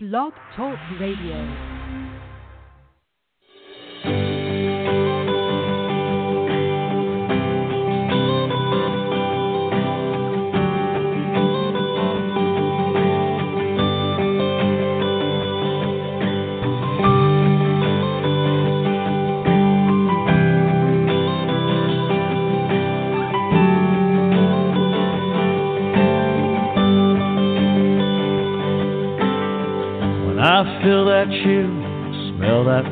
Blog Talk Radio.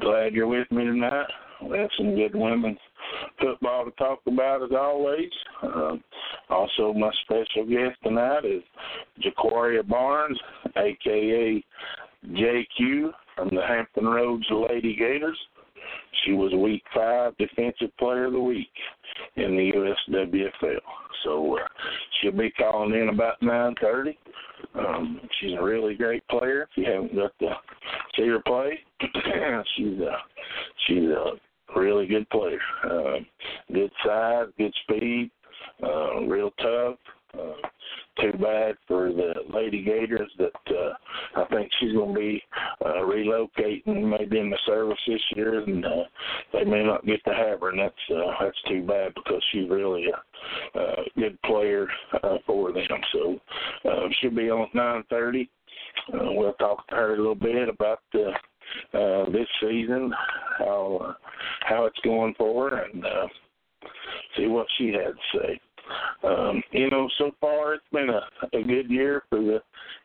Glad you're with me tonight. We have some good women's football to talk about as always. Um, also, my special guest tonight is JaQuaria Barnes, aka JQ from the Hampton Roads Lady Gators. She was Week Five Defensive Player of the Week in the USWFL. So uh, she'll be calling in about nine thirty. Um, she's a really great player. If you haven't got to see her play, she's a she's a really good player. Uh, good size, good speed, uh, real tough. Uh, too bad for the Lady Gators that uh, I think she's going to be uh, relocating maybe in the service this year, and uh, they may not get to have her, and that's uh, that's too bad because she's really a, a good player uh, for them. So uh, she'll be on at 9:30. Uh, we'll talk to her a little bit about the uh, this season, how uh, how it's going for her, and uh, see what she had to say. Um, you know, so far it's been a, a good year for the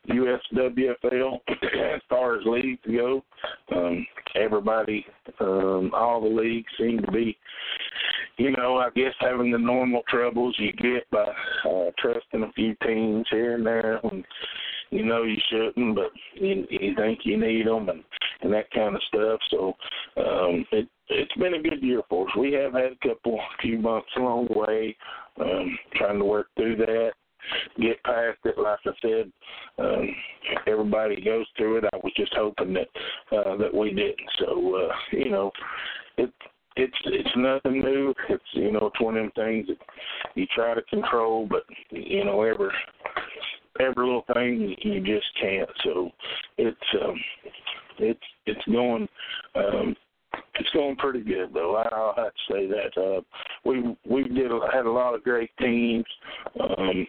USWFL as far as leagues go. Um, everybody, um, all the leagues seem to be, you know, I guess having the normal troubles you get by uh, trusting a few teams here and there when you know you shouldn't, but you, you think you need them and and that kind of stuff. So um, it it's been a good year for us. We have had a couple few months along the way, um, trying to work through that, get past it. Like I said, um, everybody goes through it. I was just hoping that uh, that we didn't. So uh, you know, it it's it's nothing new. It's you know it's one of them things that you try to control, but you know every every little thing you just can't. So it's um, it's it's going um, it's going pretty good though. I'll have to say that uh, we we did had a lot of great teams. Um,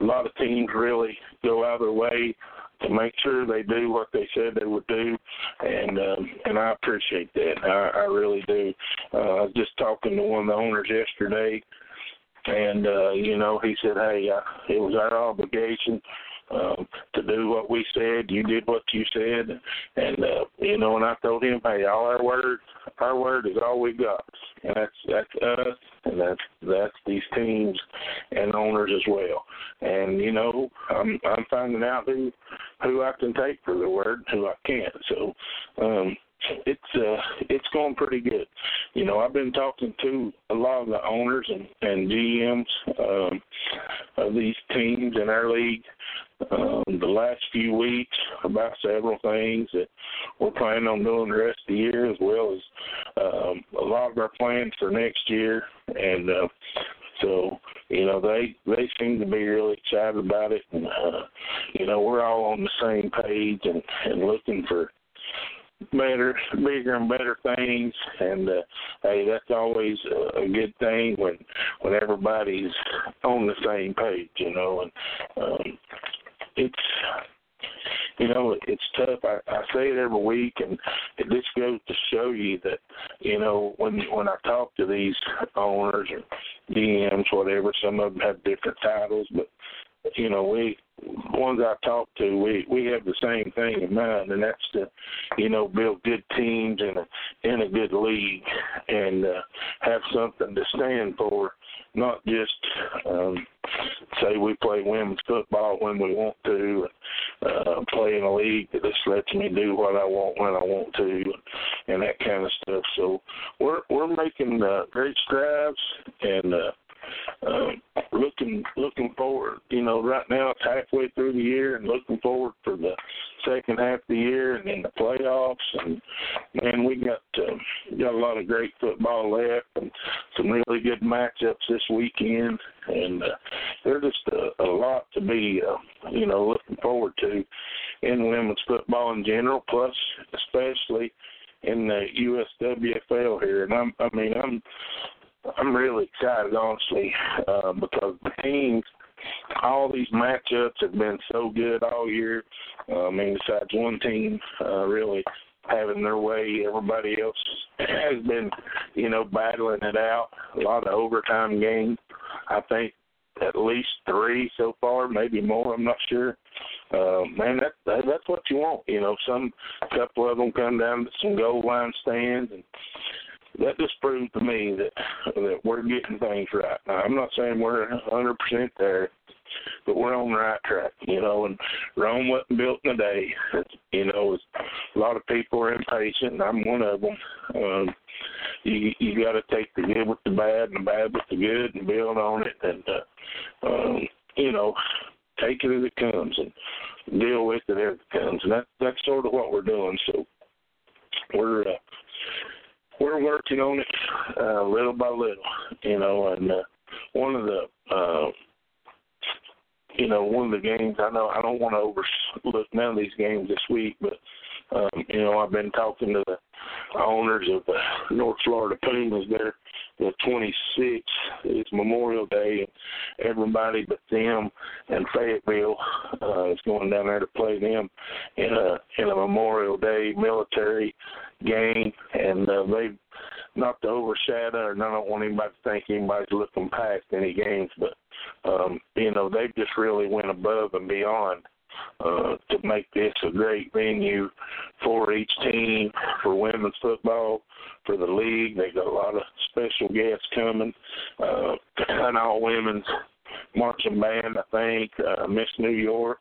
a lot of teams really go out of their way to make sure they do what they said they would do, and um, and I appreciate that. I, I really do. Uh, I was just talking to one of the owners yesterday, and uh, you know he said, "Hey, uh, it was our obligation." Um, to do what we said, you did what you said, and uh, you know. And I told him, "Hey, all our word, our word is all we got, and that's that's us, and that's that's these teams and owners as well. And you know, I'm I'm finding out who who I can take for the word, and who I can't. So um, it's uh it's going pretty good. You know, I've been talking to a lot of the owners and, and GMs um of these teams in our league um the last few weeks about several things that we're planning on doing the rest of the year as well as um a lot of our plans for next year and uh so, you know, they they seem to be really excited about it and uh you know, we're all on the same page and, and looking for better, bigger and better things, and uh, hey, that's always a, good thing when when everybody's on the same page, you know. And um, it's you know it's tough. I, I say it every week, and it just goes to show you that you know when when I talk to these owners or GMs, whatever, some of them have different titles, but you know, we ones I talk to, we we have the same thing in mind, and that's to, you know, build good teams in a in a good league and uh, have something to stand for, not just um, say we play women's football when we want to, uh, play in a league that just lets me do what I want when I want to, and that kind of stuff. So we're we're making uh, great strides and. uh um, looking looking forward. You know, right now it's halfway through the year, and looking forward for the second half of the year and then the playoffs. And man, we got uh, got a lot of great football left, and some really good matchups this weekend. And uh, there's just a, a lot to be, uh, you know, looking forward to in women's football in general. Plus, especially in the USWFL here, and I'm, I mean, I'm I'm really excited, honestly, uh, because the teams, all these matchups have been so good all year. Uh, I mean, besides one team uh, really having their way, everybody else has been, you know, battling it out. A lot of overtime games. I think at least three so far, maybe more. I'm not sure. Uh, man, that, that that's what you want. You know, some couple of them come down to some goal line stands, and that just proves to me that that we're getting things right. Now, I'm not saying we're 100 percent there, but we're on the right track. You know, and Rome wasn't built in a day. You know, a lot of people are impatient, and I'm one of them. Um, you you got to take the good with the bad and the bad with the good and build on it, and uh, um, you know, take it as it comes and deal with it as it comes, and that that's sort of what we're doing. So we're uh, we're working on it uh, little by little, you know. And uh, one of the, uh, you know, one of the games I know I don't want to overlook none of these games this week, but um, you know I've been talking to the owners of the North Florida Pumas. They're the 26th is Memorial Day, and everybody but them and Fayetteville uh, is going down there to play them in a in a Memorial Day military game, and uh, they not to overshadow, and I don't want anybody to think anybody's looking past any games, but um, you know they've just really went above and beyond uh, to make this a great venue for each team for women's football for the league. They got a lot of special guests coming, uh, an all women's marching band. I think uh, Miss New York,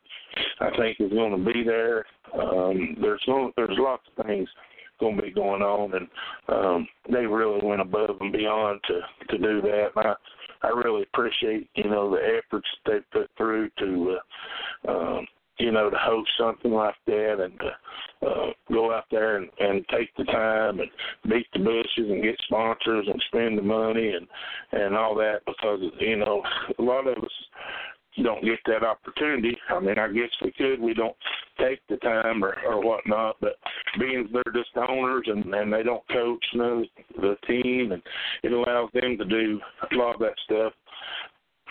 I think is going to be there. Um, there's no, there's lots of things going to be going on, and um, they really went above and beyond to to do that. And I I really appreciate you know the efforts they put through to uh, um, you know, to host something like that and to uh, go out there and, and take the time and beat the bushes and get sponsors and spend the money and and all that because you know a lot of us don't get that opportunity. I mean, I guess we could. We don't take the time or or whatnot, but being they're just owners and and they don't coach none the team, and it allows them to do a lot of that stuff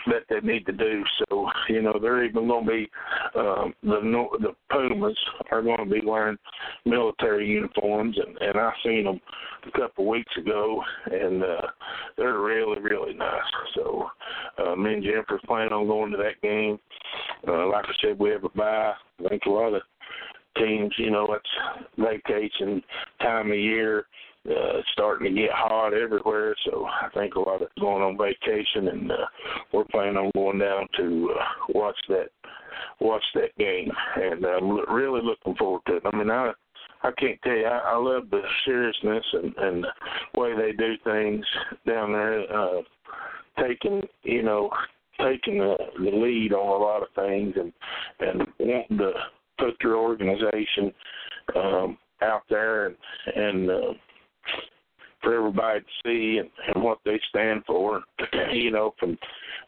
that they need to do. So you know they're even going to be um, the the Pumas are going to be wearing military uniforms, and and I seen them a couple of weeks ago, and uh, they're really really nice. So uh, me and Jennifer plan on going to that game. Uh, like I said, we have a bye. I think a lot of teams, you know, it's vacation time of year uh, starting to get hot everywhere. So I think a lot of going on vacation, and uh, we're planning on going down to uh, watch that watch that game, and I'm really looking forward to it. I mean, I I can't tell you, I, I love the seriousness and and the way they do things down there, uh, taking you know taking the, the lead on a lot of things and and wanting to put their organization um, out there and and uh, for everybody to see and, and what they stand for. you know, from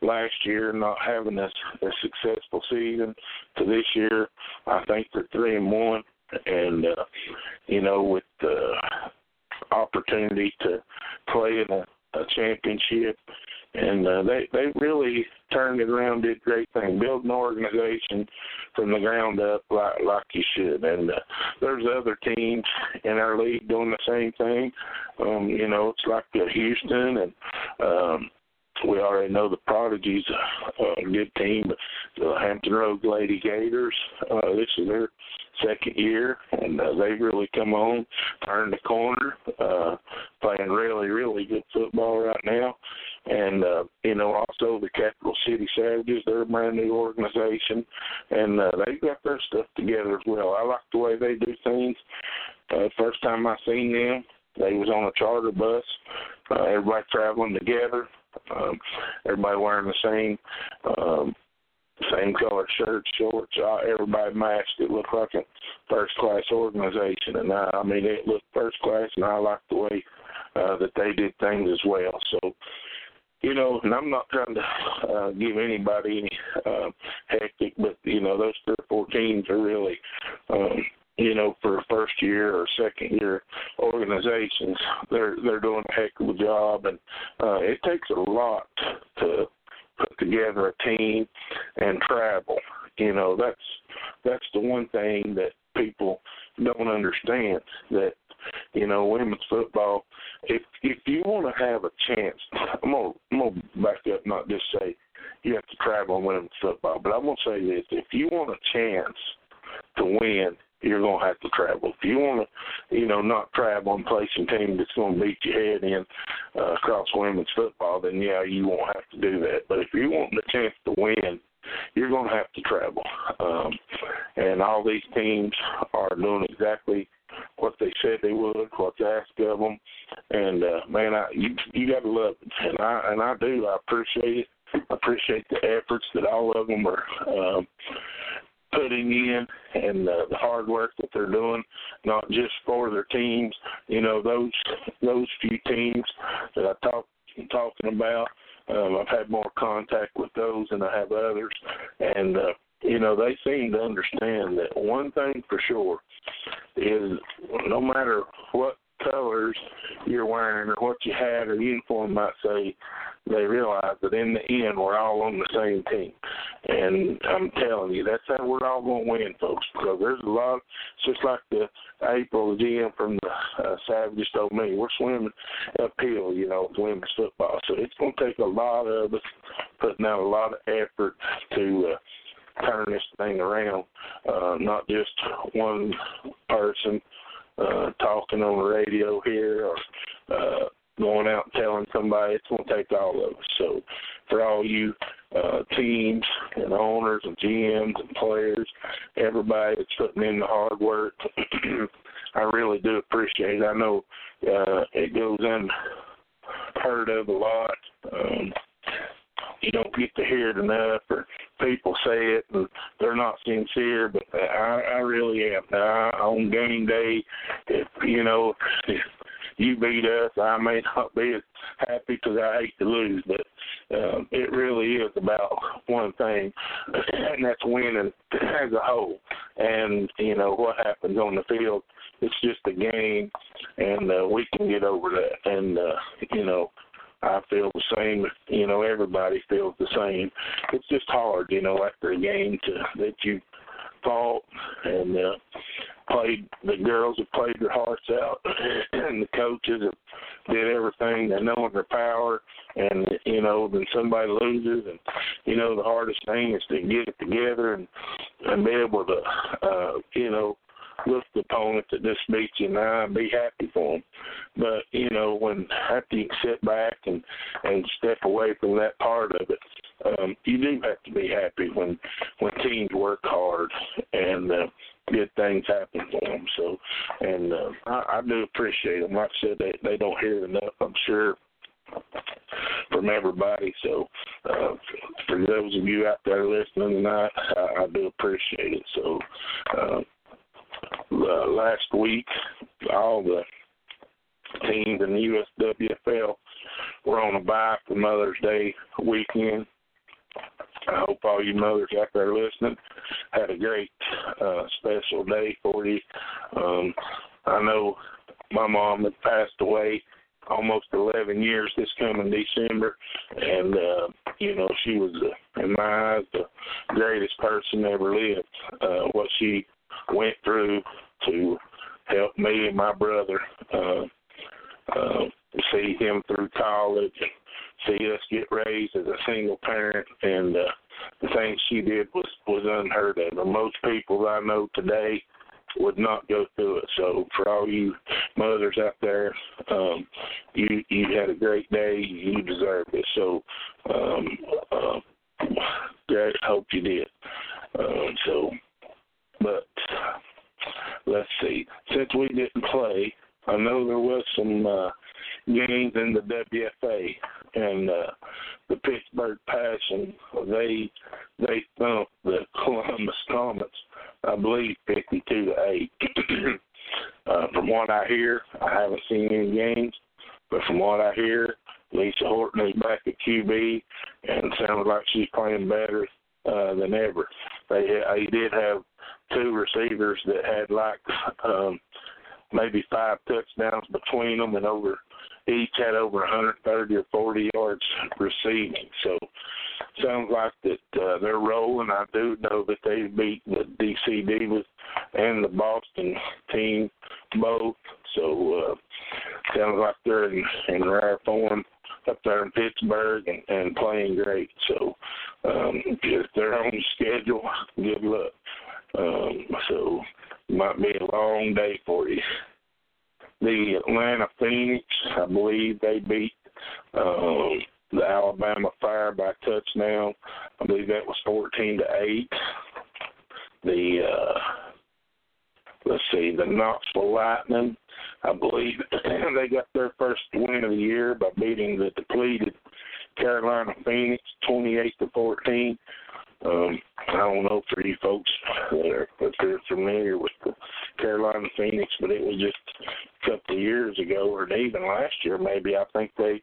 last year not having a, a successful season to this year, I think they're three and one, and uh, you know, with the opportunity to play in a, a championship and uh, they they really turned it around, did great thing, build an organization from the ground up like like you should. And uh, there's other teams in our league doing the same thing. Um, you know, it's like uh, Houston and um, we already know the Prodigies, uh, a good team, but the Hampton Road Lady Gators, uh, this is their second year, and uh, they've really come on, turned the corner, uh, playing really, really good football right now. And, uh, you know, also the Capital City Savages, they're a brand new organization, and uh, they've got their stuff together as well. I like the way they do things. Uh, first time I seen them, they was on a charter bus, uh, everybody traveling together, um, everybody wearing the same um, same color shirts, shorts, uh, everybody matched. It looked like a first class organization, and I, I mean it looked first class, and I liked the way uh, that they did things as well. So, you know, and I'm not trying to uh, give anybody any uh, hectic, but you know, those three or four teams are really. Um, you know, for first year or second year organizations, they're they're doing a heck of a job, and uh, it takes a lot to put together a team and travel. You know, that's that's the one thing that people don't understand that you know women's football if if you want to have a chance i'm gonna i'm gonna back up not just say you have to travel in women's football but i'm gonna say this if you want a chance to win you're to have to travel. If you want to, you know, not travel and play some team that's to beat your head in uh, across women's football, then yeah, you won't have to do that. But if you want the chance to win, you're going to have to travel. Um, and all these teams are doing exactly what they said they would, what's asked of them. And uh, man, I you you got to love it, and I and I do. I appreciate it. I appreciate the efforts that all of them are. Um, putting in and uh, the hard work that they're doing, not just for their teams. You know, those those few teams that I talk talking about, um, I've had more contact with those than I have others, and uh, you know they seem to understand that one thing for sure is no matter what colors you're wearing or what you had or uniform might say, they realize that in the end we're all on the same team. And I'm telling you, that's how we're all going to win, folks. Because there's a lot. It's just like the April, GM from the uh, Savages told me, we're swimming uphill, you know, with women's football. So it's going to take a lot of us putting out a lot of effort to. Uh, turn this thing around. Uh, not just one person uh, talking on the radio here or uh, going out and telling somebody. It's going to take all of us. So for all you uh, teams and owners and GMs and players, everybody that's putting in the hard work, I really do appreciate it. I know uh, it goes unheard of a lot. Um, you don't get to hear it enough, or people say it and they're not sincere. But I, I really am. Now, on game day, if you know, if you beat us, I may not be as happy because I hate to lose, but um, it really is about one thing, and that's winning as a whole. And you know what happens on the field, it's just a game, and uh, we can get over that. And uh, you know, I feel the same. You know, everybody feels the same. It's just hard, you know, after a game to that you fought and uh, played. The girls have played their hearts out, and the coaches have did everything they know in their power. And you know, then somebody loses, and you know, the hardest thing is to get it together and and be able to, uh, you know, with the opponent that just beat you and be happy for them. But you know, when after you sit back and and step away from that part of it, um, you do have to be happy when when teams work hard and uh, good things happen for them. So, and uh, I, I do appreciate them. Like I said, they they don't hear enough. I'm sure from everybody. So, uh, for those of you out there listening tonight, I, I do appreciate it. So, uh, uh, last week, all the teams in the USWFL were on a bye for Mother's Day weekend. I hope all you mothers out there listening had a great uh, special day for you. Um, I know my mom had passed away almost 11 years this coming December, and uh, you know she was, uh, in my eyes, the greatest person ever lived. Uh, what she went through to help me and my brother uh, uh, see him through college and see us get raised as a single parent, and uh, the things she did was was unheard of. And most people I know today would not go through it. So for all you mothers out there, um, you you had a great day. You deserve it. So um, uh, great. Hope you did. Um, so, but let's see. Since we didn't play, I know there was some uh, games in the WFA, and uh, the Pittsburgh Passion they they thumped the Columbus Comets, I believe fifty-two to eight. uh, from what I hear, I haven't seen any games, but from what I hear, Lisa Horton is back at QB, and it sounds like she's playing better uh, than ever. They they did have two receivers that had like um, maybe five touchdowns between them, and over each had over 130 or 40 yards receiving. So sounds like that uh, they're rolling. I do know that they beat the DC Divas and the Boston team both. So uh, sounds like they're in, in rare form up there in Pittsburgh and, and playing great. So um, if they're on schedule, good luck. Um, so might be a long day for you. The Atlanta Phoenix, I believe they beat um, the Alabama Fire by touchdown. I believe that was fourteen to eight. The uh, let's see, the Knoxville Lightning, I believe they got their first win of the year by beating the depleted Carolina Phoenix twenty eight to fourteen. Um, I don't know for you folks that are if they're familiar with the Carolina Phoenix, but it was just a couple of years ago, or even last year maybe. I think they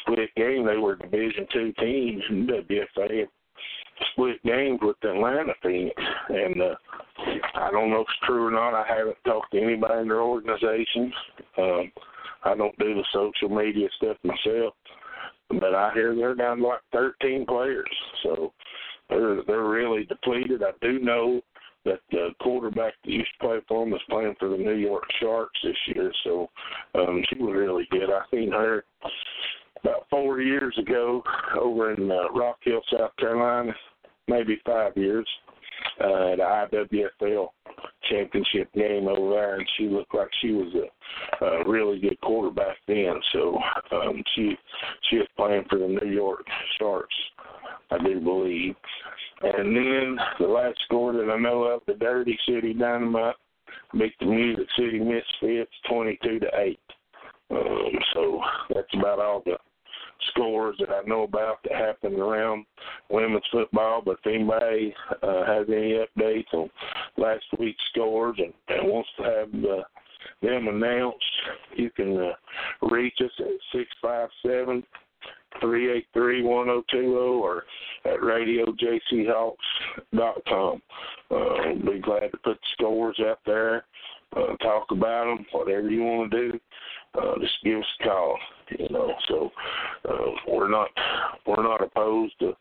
split game. They were Division two teams in WFA. Split games with Atlanta Phoenix, and uh, I don't know if it's true or not. I haven't talked to anybody in their organization. Um, I don't do the social media stuff myself, but I hear they're down to like 13 players. So they're they're really depleted. I do know that the quarterback that used to play for them is playing for the New York Sharks this year. So um, she was really good. I seen her about four years ago over in uh, Rock Hill, South Carolina, maybe five years uh, the IWFL championship game over there, and she looked like she was a, a really good quarterback then. So um, she she was playing for the New York Sharks, I do believe. And then the last score that I know of, the Derby City Dynamite beat the Music City Misfits twenty-two to eight. Um, so that's about all the scores that I know about that happened around women's football. But if anybody uh, has any updates on last week's scores and, and wants to have uh, them announced, you can uh, reach us at six five seven three eight three one zero two zero or at radiojchawks dot com. Uh, we'll be glad to put the scores out there, uh, talk about them, whatever you want to do. Uh, just give us a call. You know, so uh, we're not we're not opposed to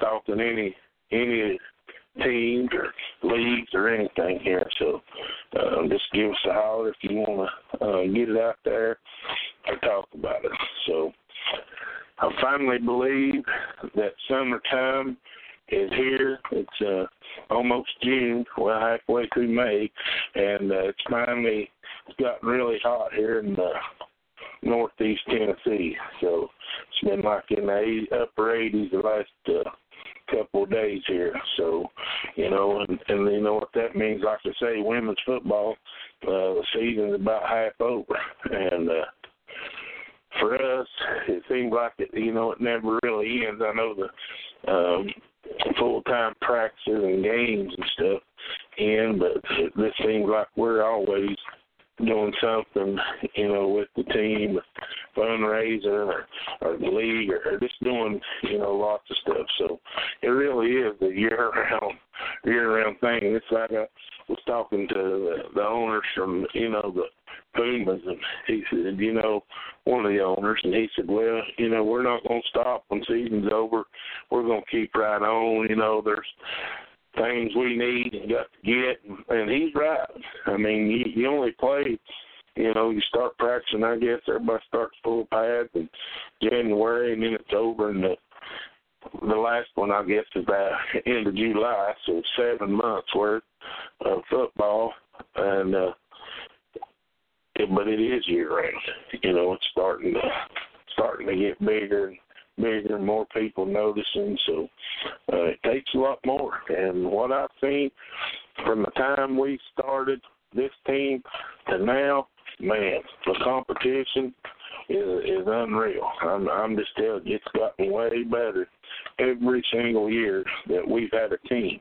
talking any any teams or leagues or anything here. So uh, just give us a holler if you want to uh, get it out there and talk about it. So I finally believe that summertime is here. It's uh, almost June, well halfway through May, and uh, it's finally it's gotten really hot here in uh, northeast Tennessee. So it's been like in the upper 80s the last uh, couple of days here. So, you know, and, and you know what that means. Like I say, women's football, uh, the season's about half over, and uh, for us, it seems like it. You know, it never really ends. I know the um, full time practices and games and stuff end, but this seems like we're always doing something, you know, with the team, fundraiser or, or the league or, or just doing, you know, lots of stuff. So it really is a year round year round thing. It's like I was talking to the, the owners from, you know, the Pumas and he said, you know, one of the owners and he said, Well, you know, we're not gonna stop when season's over. We're gonna keep right on, you know, there's things we need and got to get, and he's right. I mean, you, you only play you know, you start practicing. I guess everybody starts full pads in January, and then it's over. And the the last one, I guess, is by end of July. So seven months worth of football, and uh, but it is year round. You know, it's starting to starting to get bigger and bigger and more people noticing. So uh, it takes a lot more. And what I've seen from the time we started this team to now, man, the competition is is unreal. I'm I'm just telling you, it's gotten way better every single year that we've had a team.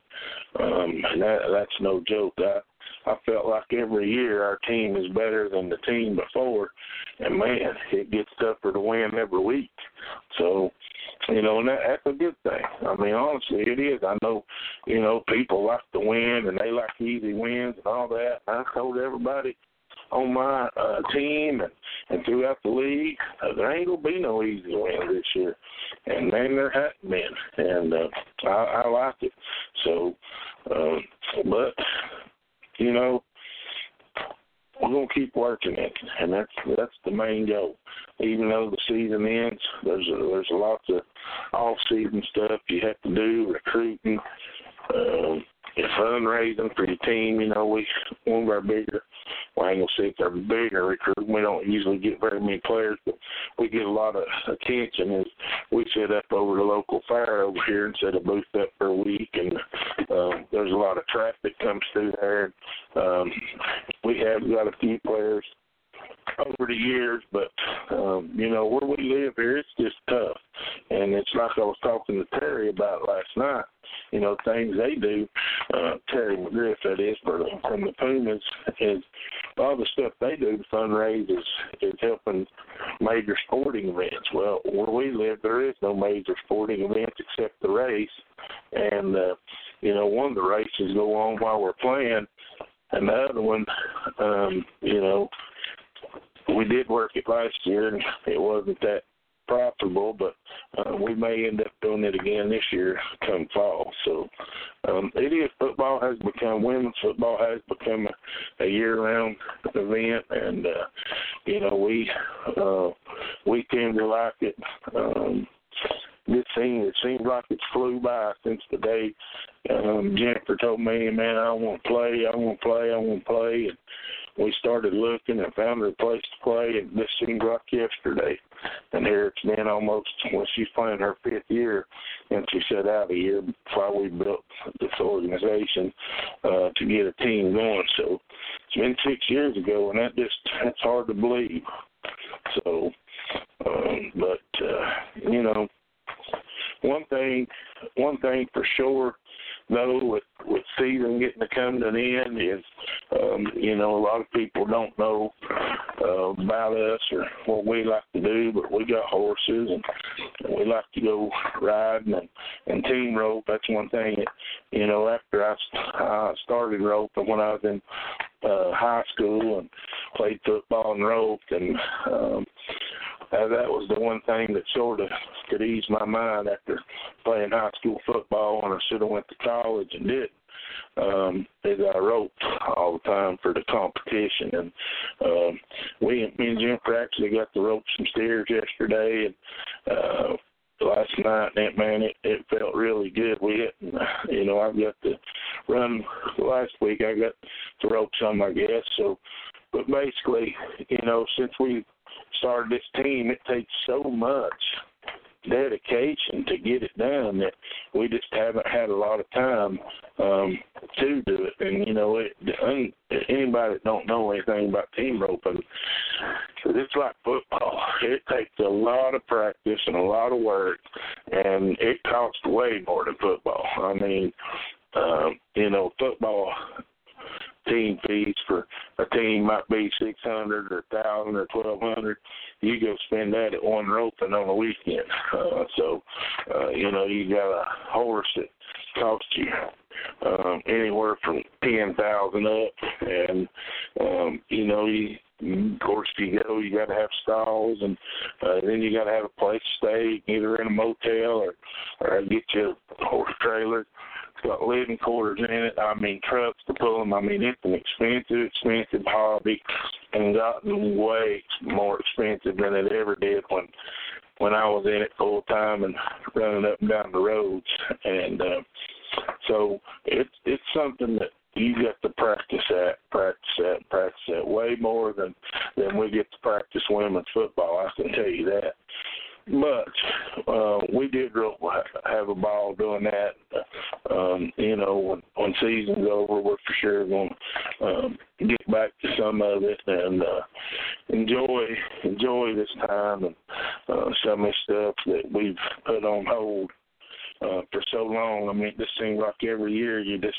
Um, and that that's no joke. I I felt like every year our team is better than the team before, and man, it gets tougher to win every week. So, you know, and that, that's a good thing. I mean, honestly, it is. I know, you know, people like to win and they like easy wins and all that. I told everybody on my uh, team and, and throughout the league, uh, there ain't gonna be no easy win this year, and man, there hasn't been, and uh, I, I like it. So, um, but you know, we're gonna keep working it, and that's that's the main goal. Even though the season ends, there's a, there's a lot of off season stuff you have to do, recruiting, um, fundraising for your team. You know, we one of our bigger well, I ain't gonna say it's our bigger recruit. We don't usually get very many players, but we get a lot of attention as we set up over the local fair over here and set a booth up for a week, and um, there's a lot of traffic comes through there. Um, we have got a few players over the years, but um, you know where we live here, it's just tough, and it's like I was talking to Terry about last night. You know things they do. Uh, Terry McGriff, that is, for from the Pumas, is all the stuff they do to fundraise is is helping major sporting events. Well, where we live, there is no major sporting events except the race, and uh, you know one of the races go on while we're playing, and the other one, um, you know we did work it last year, and it wasn't that profitable, but uh, we may end up doing it again this year come fall. So um, it is football has become women's football has become a, a year-round event, and uh, you know we uh, we tend to like it. Um, this thing it seems like it's flew by since the day um Jennifer told me, man, I want to play, I want to play, I want to play, and we started looking and found her a place to play, and this seemed like yesterday. And here it's been almost when she's playing her fifth year, and she set out a year before we built this organization uh, to get a team going. So it's been six years ago, and that just that's hard to believe. So, um, but uh, you know, one thing, one thing for sure though with with season getting to come to an end is um you know a lot of people don't know uh, about us or what we like to do but we got horses and, and we like to go riding and and team rope. That's one thing that you know after i i started roping when i was in uh high school and played football and roped and um uh, that was the one thing that sort of could ease my mind after playing high school football and I should have went to college and did um is I roped all the time for the competition and um we me and Jennifer actually got to rope some steers yesterday and uh last night and man it, it felt really good. We had you know I got to run last week I got to rope some I guess. So but basically you know since we started this team, it takes so much dedication to get it done that we just haven't had a lot of time um to do it. And you know it anybody that don't know anything about team roping it's like football. It takes a lot of practice and a lot of work and it costs way more than football. I mean um you know football team fees for a team might be six hundred or thousand or twelve hundred. You go spend that at one roping on a weekend. Uh, so, uh, you know, you got a horse that costs you um, anywhere from ten thousand up, and um, you know, you of course you go, you got to have stalls, and uh, then you got to have a place to stay, either in a motel or or get you a horse trailer got living quarters in it. I mean, trucks to pull them. I mean, it's an expensive, expensive hobby, and gotten way more expensive than it ever did when when I was in it full time and running up and down the roads. And uh, so it's it's something that you get to practice at, practice at, practice at way more than than we get to practice women's football. I can tell you that. But uh, we did have a ball doing that. Um, you know, when when season's over, we're for sure going to um, get back to some of it and uh, enjoy enjoy this time and uh, some of the stuff that we've put on hold uh, for so long. I mean, it just seems like every year you just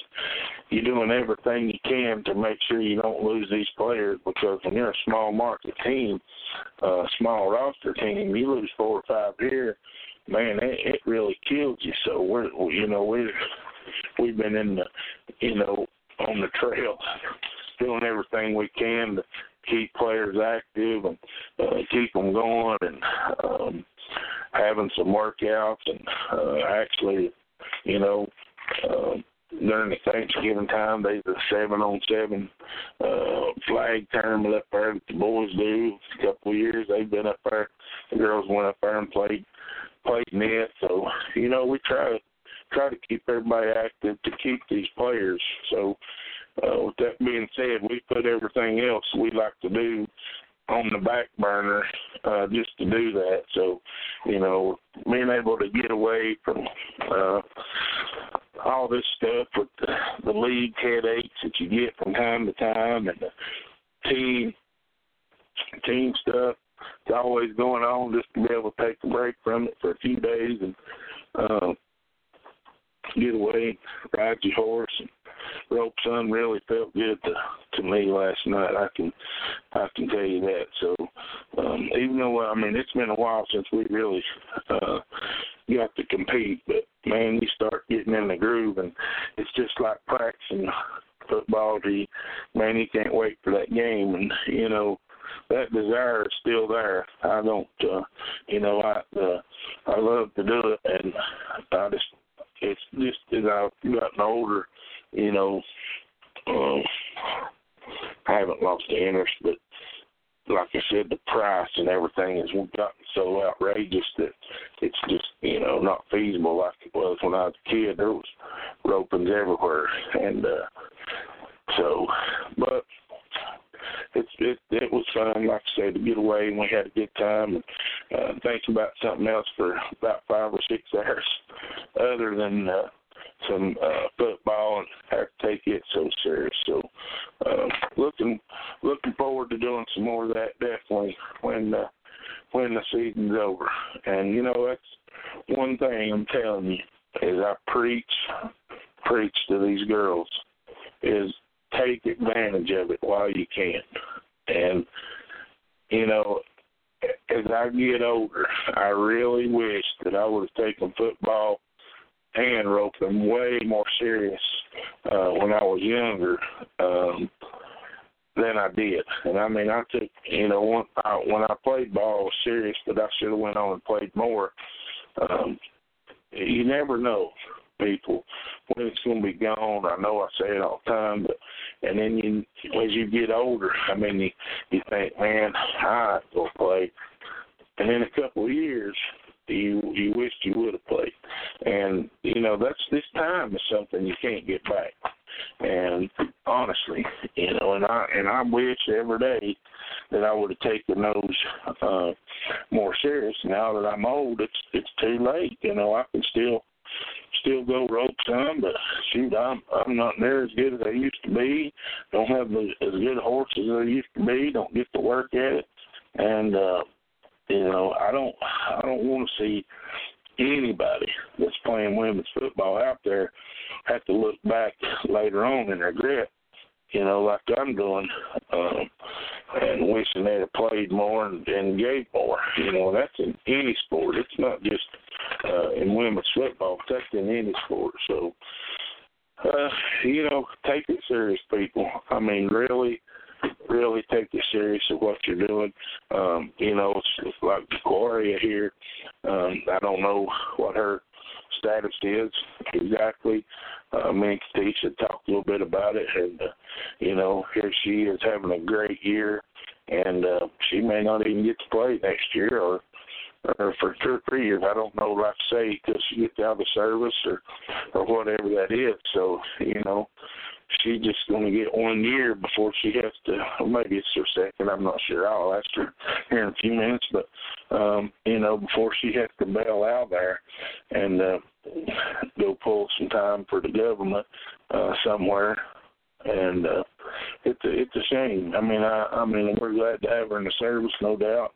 you're doing everything you can to make sure you don't lose these players because when you're a small market team, uh, small roster team, you lose four or five here, man, it, it really kills you. So we're you know we we've been in the you know on the trail doing everything we can to keep players active and uh, keep them going and um having some workouts and uh, actually, you know, uh, during the Thanksgiving time, they the seven on seven uh, flag tournament up there that the boys do. A couple of years they've been up there. The girls went up there and played played net. So you know we try try to keep everybody active to keep these players. So uh, with that being said, we put everything else we like to do on the back burner uh, just to do that. So, you know, being able to get away from uh, all this stuff with the, the league headaches that you get from time to time and the team team stuff. It's always going on just to be able to take a break from it for a few days and uh, get away, ride your horse, and rope sun really felt good to to me last night. I can I can tell you that. So um, even though I mean it's been a while since we really uh, got to compete, but man, you start getting in the groove, and it's just like practicing football. To you, man, you can't wait for that game, and you know that desire is still there. I don't, uh, you know, I uh, I love to do it, and I just it's just as I've gotten older, you know, um, I haven't lost the interest, but like I said, the price and everything has gotten so outrageous that it's just you know not feasible like it was when I was a kid. There was ropings everywhere, and uh, so, but it's it it was fun, like I said, to get away and we had a good time and uh, think about something else for about five or six hours, other than uh, some uh, football and have to take it so serious. So uh, looking looking forward to doing some more of that definitely when uh, when the season's over. And you know that's one thing I'm telling you is I preach preach to these girls is take advantage of it while you can. And you know, as I get older, I really wish that I would have taken football and roping way more serious uh, when I was younger um, than I did. And I mean, I took you know when I, when I played ball was serious, but I should have went on and played more. Um, you never know, people, when it's going to be gone. I know I say it all the time, but and then you as you get older, I mean, you you think, man, I go play, and in a couple of years, you you wished you would have played. And you know that's this time is something you can't get back. And honestly, you know, and I and I wish every day that I would have taken those uh more serious. Now that I'm old, it's it's too late. You know, I can still still go rope some, but shoot, I'm I'm not near as good as I used to be. Don't have as, as good a horse as I used to be. Don't get to work at it, and uh, you know, I don't I don't want to see anybody that's playing women's football out there have to look back later on and regret, you know, like I'm doing, um, and wishing they'd have played more and, and gave more. You know, that's in any sport. It's not just uh, in women's football. That's in any sport. So, uh, you know, take it serious, people. I mean, really really take it serious of what you're doing. Um, you know, it's, it's like Gloria here. Um, I don't know what her status is exactly. Uh, me and Katisha talked a little bit about it, and uh, you know, here she is having a great year, and uh, she may not even get to play next year, or or for two or three years. I don't know to say till she gets out of service or or whatever that is. So you know, she's just going to get one year before she has to. Maybe it's her second. I'm not sure. I'll ask her here in a few minutes. But um, you know, before she has to bail out there and uh, go pull some time for the government uh, somewhere and uh, it's a, it's a shame. I mean, I I mean, we're glad to have her in the service, no doubt.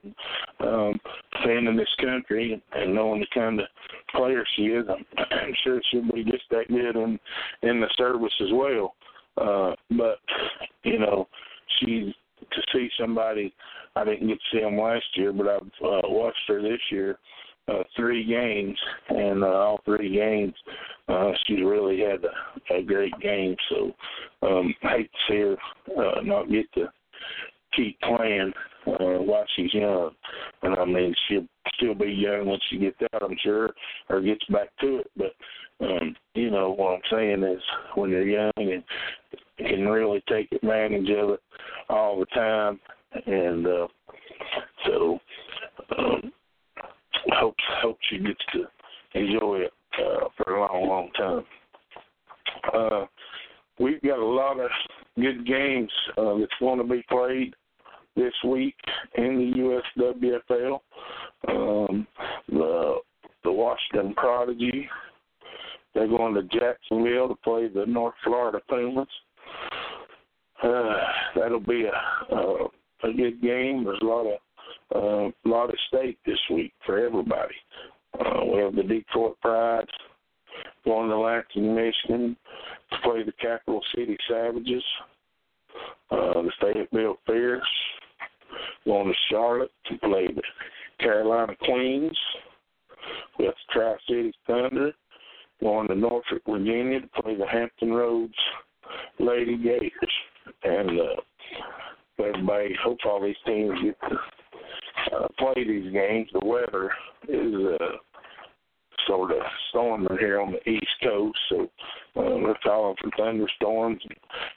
Um, defending this country and knowing the kind of player she is, I'm, I'm sure she'll be just that good in in the service as well. Uh, but you know, she to see somebody. I didn't get to see them last year, but I've uh, watched her this year uh, three games, and uh, all three games, uh, she really had a, a great game. So um, I hate to see her uh, not get to keep playing uh, while she's young. And I mean, she'll still be young when she gets out, I'm sure, or gets back to it. But um, you know what I'm saying is, when you're young and can really take advantage of it all the time, and uh, so. Um, hope hope she gets to enjoy it uh, for a long, long time. Uh, we've got a lot of good games uh, that's going to be played this week in the USWFL. Um, the the Washington Prodigy they're going to Jacksonville to play the North Florida Pumas. Uh, that'll be a, a a good game. There's a lot of uh, a lot at stake this week for everybody. Uh, we have the Detroit Pride going to Lansing, Michigan to play the Capital City Savages. Uh, the Fayetteville Fierce going to Charlotte to play the Carolina Queens. We have the Tri Cities Thunder going to Norfolk, Virginia to play the Hampton Roads Lady Gators. And uh, everybody, hope all these teams get to uh, play these games. The weather is uh, sort of storming here on the East Coast, so uh, we're calling for thunderstorms.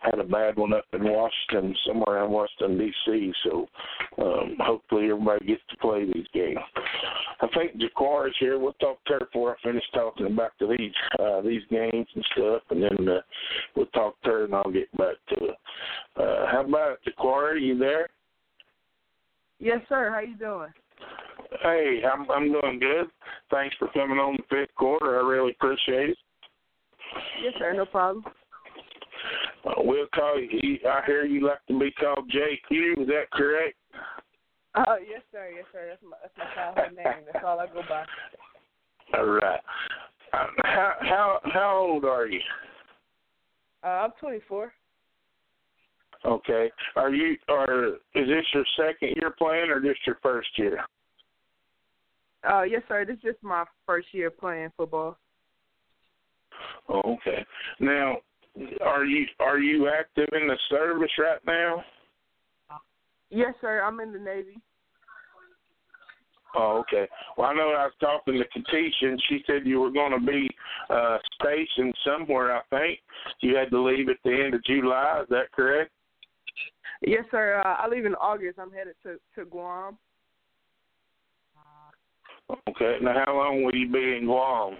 Had a bad one up in Washington, somewhere in Washington D.C. So um, hopefully everybody gets to play these games. I think Jaquar is here. We'll talk to her before I finish talking about to these uh, these games and stuff, and then uh, we'll talk to her and I'll get back to it. Uh, how about Jaquar? Are you there? Yes, sir. How you doing? Hey, I'm I'm doing good. Thanks for coming on the fifth quarter. I really appreciate it. Yes, sir. No problem. Uh, we'll call you. I hear you like to be called JQ. Is that correct? Oh, yes, sir. Yes, sir. That's my that's my childhood name. That's all I go by. All right. Uh, how how how old are you? Uh, I'm 24. Okay. Are you or is this your second year playing or just your first year? Uh, yes, sir. This is just my first year playing football. Oh, okay. Now, are you are you active in the service right now? Yes, sir. I'm in the Navy. Oh, okay. Well, I know I was talking to Katisha, and she said you were going to be uh, stationed somewhere. I think you had to leave at the end of July. Is that correct? Yes, sir. Uh, I leave in August. I'm headed to to Guam. Okay. Now, how long will you be in Guam?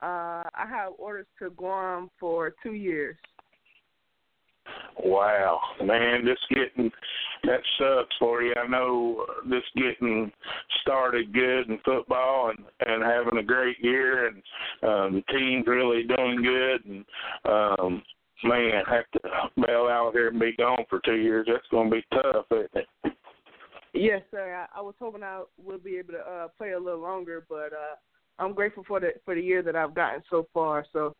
Uh, I have orders to Guam for two years. Wow, man, just getting that sucks for you. I know this getting started good in football and and having a great year, and um, the team's really doing good, and um, man, have to bail out here and be gone for two years. That's going to be tough, isn't it? Yes, sir. I, I was hoping I would be able to uh, play a little longer, but uh, I'm grateful for the for the year that I've gotten so far. So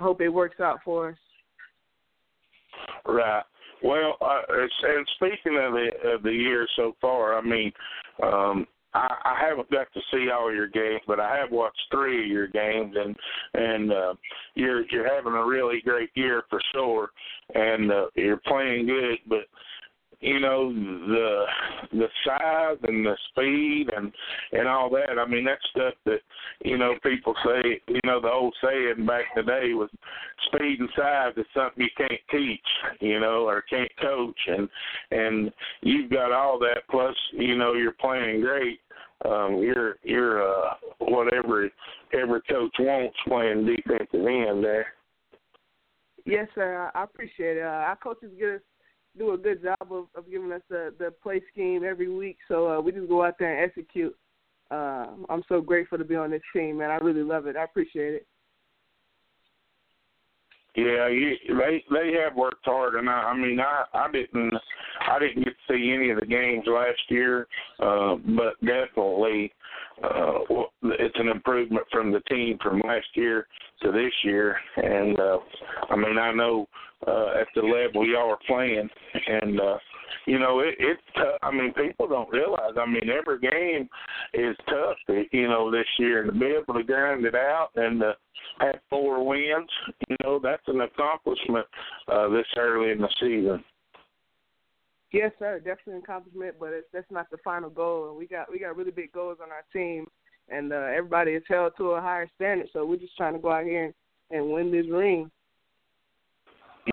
I hope it works out for us. Right. Well, uh, and speaking of the of the year so far, I mean, um, I, I haven't got to see all your games, but I have watched three of your games, and and uh, you're you're having a really great year for sure, and uh, you're playing good. But you know the the size and the speed and and all that. I mean that's stuff that you know people say. You know the old saying back in the day was speed and size is something you can't teach, you know, or can't coach, and and you've got all that. Plus, you know, you're playing great. Um, you're you're uh, whatever every coach wants playing defensive end there. Yes, sir. I appreciate it. Uh, our coaches get us do a good job of, of giving us the the play scheme every week, so uh, we just go out there and execute. Uh, I'm so grateful to be on this team, man. I really love it. I appreciate it. Yeah, you, they they have worked hard, and I, I mean, I I didn't I didn't get to see any of the games last year, uh, but definitely uh, it's an improvement from the team from last year to this year, and uh, I mean, I know uh, at the level y'all are playing, and uh, you know, it, it's tough. I mean, people don't realize. I mean, every game is tough. You know, this year, and to be able to grind it out and to have four wins, you know, that's an accomplishment uh, this early in the season. Yes, sir, definitely an accomplishment, but it's, that's not the final goal. We got we got really big goals on our team, and uh, everybody is held to a higher standard. So we're just trying to go out here and, and win this ring.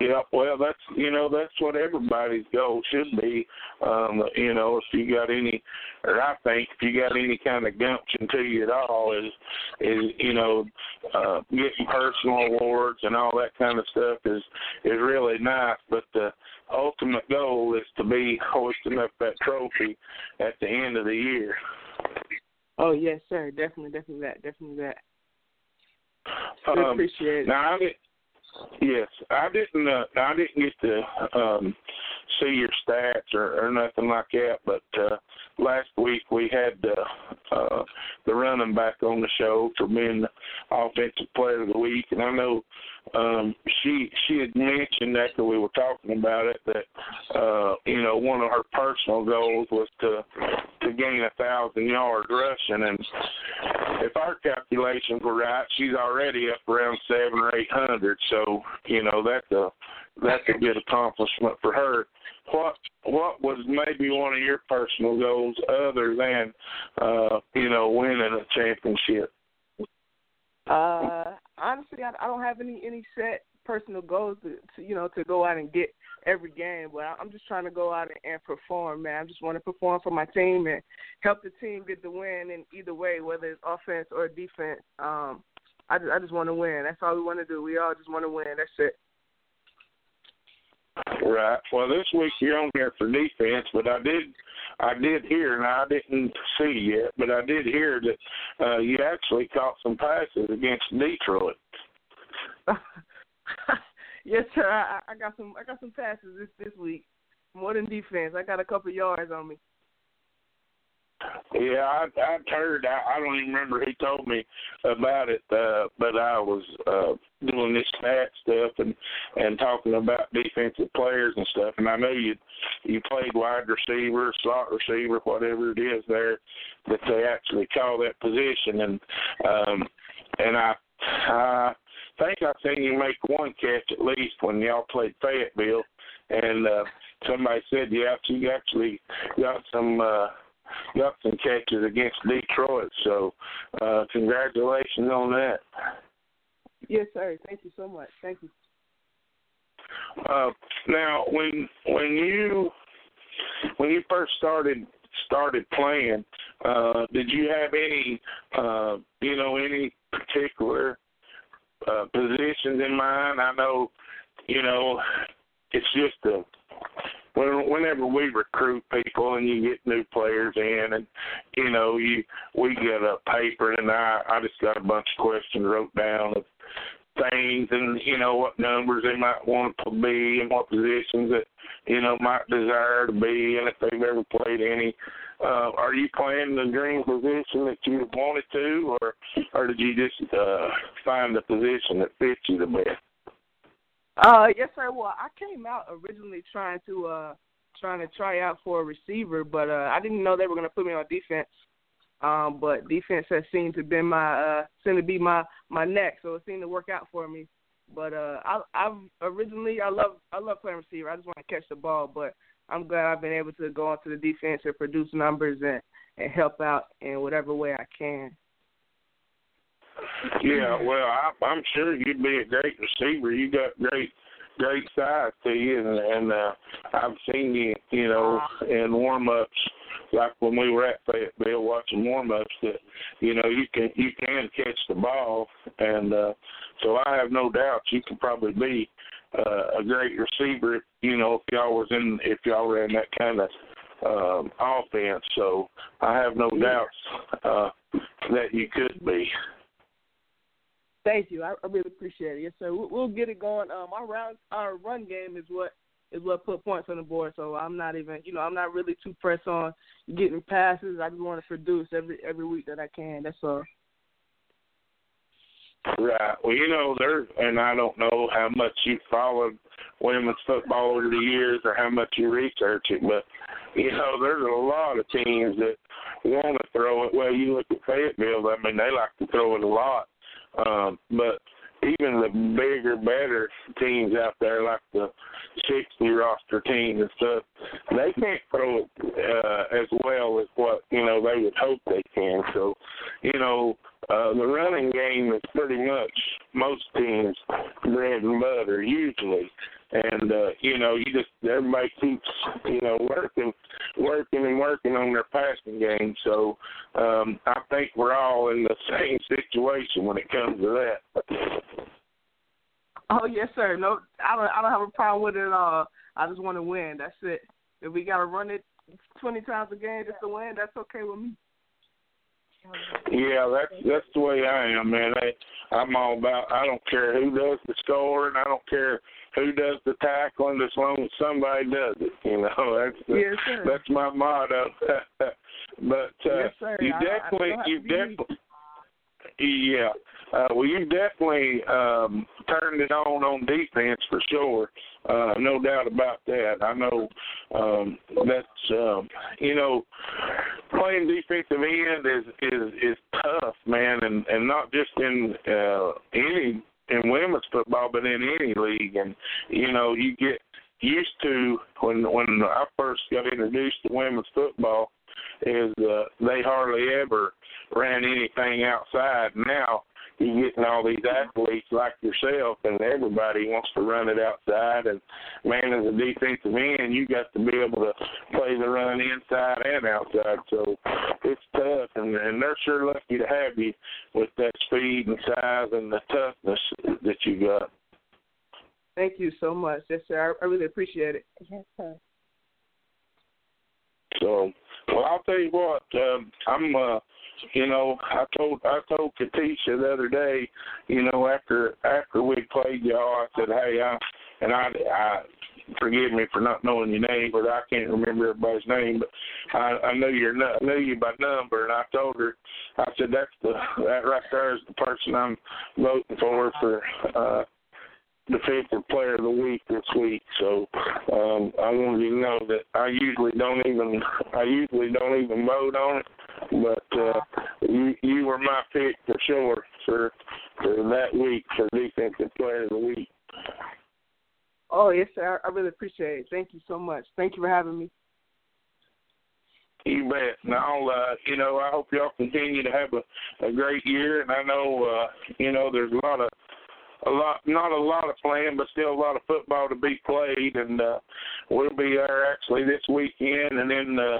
Yeah, well, that's you know that's what everybody's goal should be. Um, you know, if you got any, or I think if you got any kind of gumption to you at all, is is you know uh, getting personal awards and all that kind of stuff is is really nice. But the ultimate goal is to be hoisting up that trophy at the end of the year. Oh yes, sir. Definitely, definitely that. Definitely that. Um, appreciate it. Now, I, Yes, I didn't. Uh, I didn't get to um, see your stats or, or nothing like that. But uh, last week we had uh, uh, the running back on the show for being the offensive player of the week, and I know um, she she had mentioned after we were talking about it that uh, you know one of her personal goals was to to gain a thousand yards rushing, and if our calculations were right, she's already up around seven or eight hundred. So you know that's a that's a good accomplishment for her. What what was maybe one of your personal goals other than uh, you know winning a championship? Uh, honestly, I, I don't have any any set personal goals to, to you know to go out and get every game, but I'm just trying to go out and, and perform, man. I just want to perform for my team and help the team get the win in either way, whether it's offense or defense. Um, I just, I just want to win. That's all we want to do. We all just want to win. That's it. Right. Well, this week you're on here for defense, but I did, I did hear, and I didn't see yet, but I did hear that uh, you actually caught some passes against Detroit. yes, sir. I, I got some. I got some passes this this week. More than defense. I got a couple yards on me. Yeah, I I heard. I, I don't even remember who told me about it, uh, but I was uh, doing this stat stuff and and talking about defensive players and stuff. And I know you you played wide receiver, slot receiver, whatever it is there that they actually call that position. And um, and I I think I've seen you make one catch at least when y'all played Fayetteville. And uh, somebody said, yeah, you actually got some. uh got some catches against Detroit. So, uh, congratulations on that. Yes, sir. Thank you so much. Thank you. Uh, now, when when you when you first started started playing, uh, did you have any uh, you know any particular uh, positions in mind? I know you know it's just a when, whenever we recruit people and you get new players in, and you know, you we get a paper, and I I just got a bunch of questions wrote down of things, and you know what numbers they might want to be, and what positions that you know might desire to be, and if they've ever played any. Uh, are you playing the dream position that you wanted to, or or did you just uh, find the position that fits you the best? Uh, yes, sir. Well, I came out originally trying to uh trying to try out for a receiver, but uh I didn't know they were gonna put me on defense. Um, but defense has seemed to be my uh seemed to be my my neck, so it seemed to work out for me. But uh I I've originally I love I love playing receiver. I just want to catch the ball, but I'm glad I've been able to go onto the defense and produce numbers and and help out in whatever way I can. Yeah, well, I, I'm sure you'd be a great receiver. You got great, great size to you, and, and uh, I've seen you, you know, in warm ups, like when we were at Fayetteville watching warm ups. That you know you can you can catch the ball, and uh, so I have no doubt you could probably be uh, a great receiver. You know, if y'all was in if y'all were in that kind of um, offense. So I have no doubts uh, that you could be. Thank you. I, really appreciate it. Yes, sir. We'll, we'll get it going. Um, our round, our run game is what is what put points on the board. So I'm not even, you know, I'm not really too pressed on getting passes. I just want to produce every every week that I can. That's all. Right. Well, you know, there, and I don't know how much you followed women's football over the years or how much you research it, but you know, there's a lot of teams that want to throw it. Well, you look at Fayetteville. I mean, they like to throw it a lot. Um, but even the bigger, better teams out there, like the 60 roster teams and stuff, they can't throw it uh, as well as what you know they would hope they can. So, you know, uh, the running game is pretty much most teams' bread and butter usually and uh, you know, you just everybody keeps you know working, working and working on their passing game. So um, I think we're all in the same situation when it comes to that. Oh yes, sir. No, I don't. I don't have a problem with it at all. I just want to win. That's it. If we got to run it twenty times a game just to win, that's okay with me. Yeah, that's that's the way I am, man. I I'm all about. I don't care who does the scoring. I don't care who does the tackling as long as somebody does it. You know, that's the, yes, sir. that's my motto. but uh, yes, sir. you I, definitely, I you definitely, yeah. Uh, well, you definitely um, turned it on on defense for sure. Uh, no doubt about that. I know um, that's um, you know playing defensive end is is is tough, man, and and not just in uh, any in women's football, but in any league. And you know, you get used to when when I first got introduced to women's football, is uh, they hardly ever ran anything outside. Now you're getting all these athletes like yourself, and everybody wants to run it outside. And man, as a defensive end, you got to be able to play the run inside and outside. So it's tough, and, and they're sure lucky to have you with that speed and size and the toughness that you got. Thank you so much. Yes, sir. I, I really appreciate it. Yes, sir. So, well, I'll tell you what. Um, I'm. uh you know, I told I told Katisha the other day, you know, after after we played y'all, I said, hey, I and I I forgive me for not knowing your name, but I can't remember everybody's name. But I, I knew your I knew you by number, and I told her, I said that's the that right there is the person I'm voting for for uh, defensive player of the week this week. So um, I wanted you to know that I usually don't even I usually don't even vote on it, but uh, you you were my pick for sure for for that week for defensive player of the week. Oh yes, sir. I really appreciate it. Thank you so much. Thank you for having me. You bet. Now, uh, you know, I hope y'all continue to have a, a great year, and I know, uh, you know, there's a lot of a lot, not a lot of playing, but still a lot of football to be played, and uh, we'll be there actually this weekend, and then the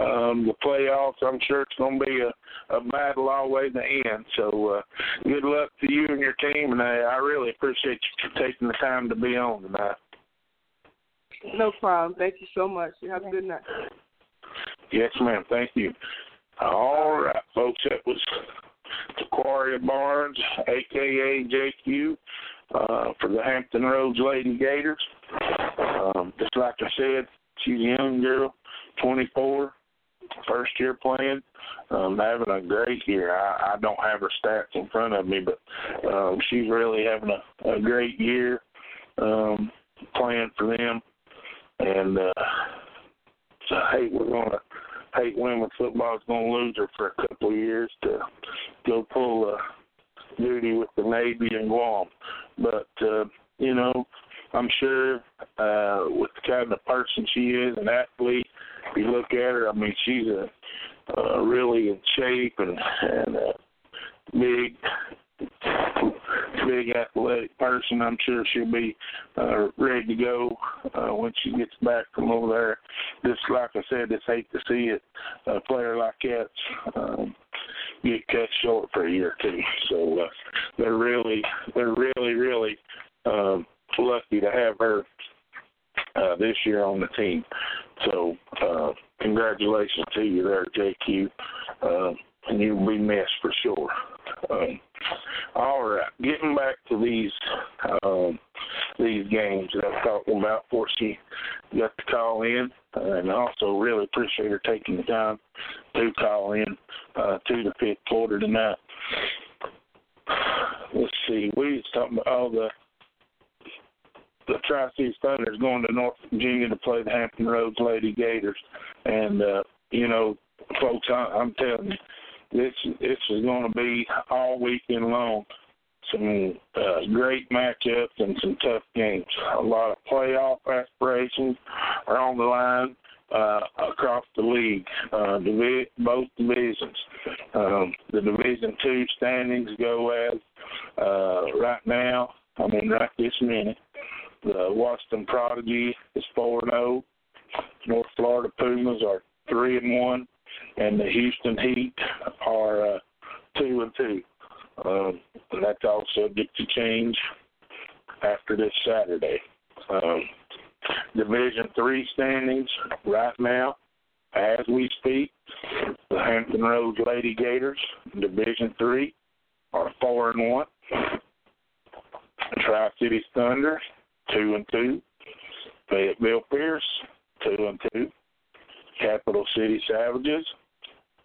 um, the playoffs. I'm sure it's going to be a, a battle all the way to the end. So uh, good luck to you and your team, and I, I really appreciate you taking the time to be on tonight. No problem. Thank you so much. You have a good night. Yes, ma'am. Thank you. All right, folks. That was JaQuaria Barnes, aka JQ, uh, for the Hampton Roads Lady Gators. Um, just like I said, she's a young girl, 24, first year playing, um, having a great year. I, I don't have her stats in front of me, but um, she's really having a, a great year um, playing for them. And uh, so, hey, we're going hate women's football is going to lose her for a couple of years to go pull uh, duty with the Navy in Guam. But uh, you know, I'm sure uh, with the kind of person she is, an athlete, you look at her, I mean, she's a uh, really in shape and and uh, big big athletic person. I'm sure she'll be uh, ready to go uh, when she gets back from over there. Just like I said, it's hate to see it. A player like that um, get cut short for a year or two. So uh, they're really, they're really, really um, lucky to have her uh, this year on the team. So uh, congratulations to you there, JQ. Uh, and you'll be missed for sure. Um, all right, getting back to these um, these games that I'm talking about before she got to call in, and I also really appreciate her taking the time to call in uh, to the fifth quarter tonight. Let's see, we was talking about all the the Tri-Cities Thunder is going to North Virginia to play the Hampton Roads Lady Gators, and uh, you know, folks, I, I'm telling you this this is going to be all weekend long. Some uh, great matchups and some tough games. A lot of playoff aspirations are on the line uh, across the league, uh, divi- both divisions. Um, the Division Two standings go as uh, right now. I mean, right this minute. The Washington Prodigy is four and zero. North Florida Pumas are three and one and the Houston Heat are uh, two and two. Um, and that's all subject to change after this Saturday. Um, Division three standings right now, as we speak, the Hampton Roads Lady Gators, Division three, are four and one. Tri Cities Thunder, two and two. Fayetteville Fierce, two and two. Capital City Savages,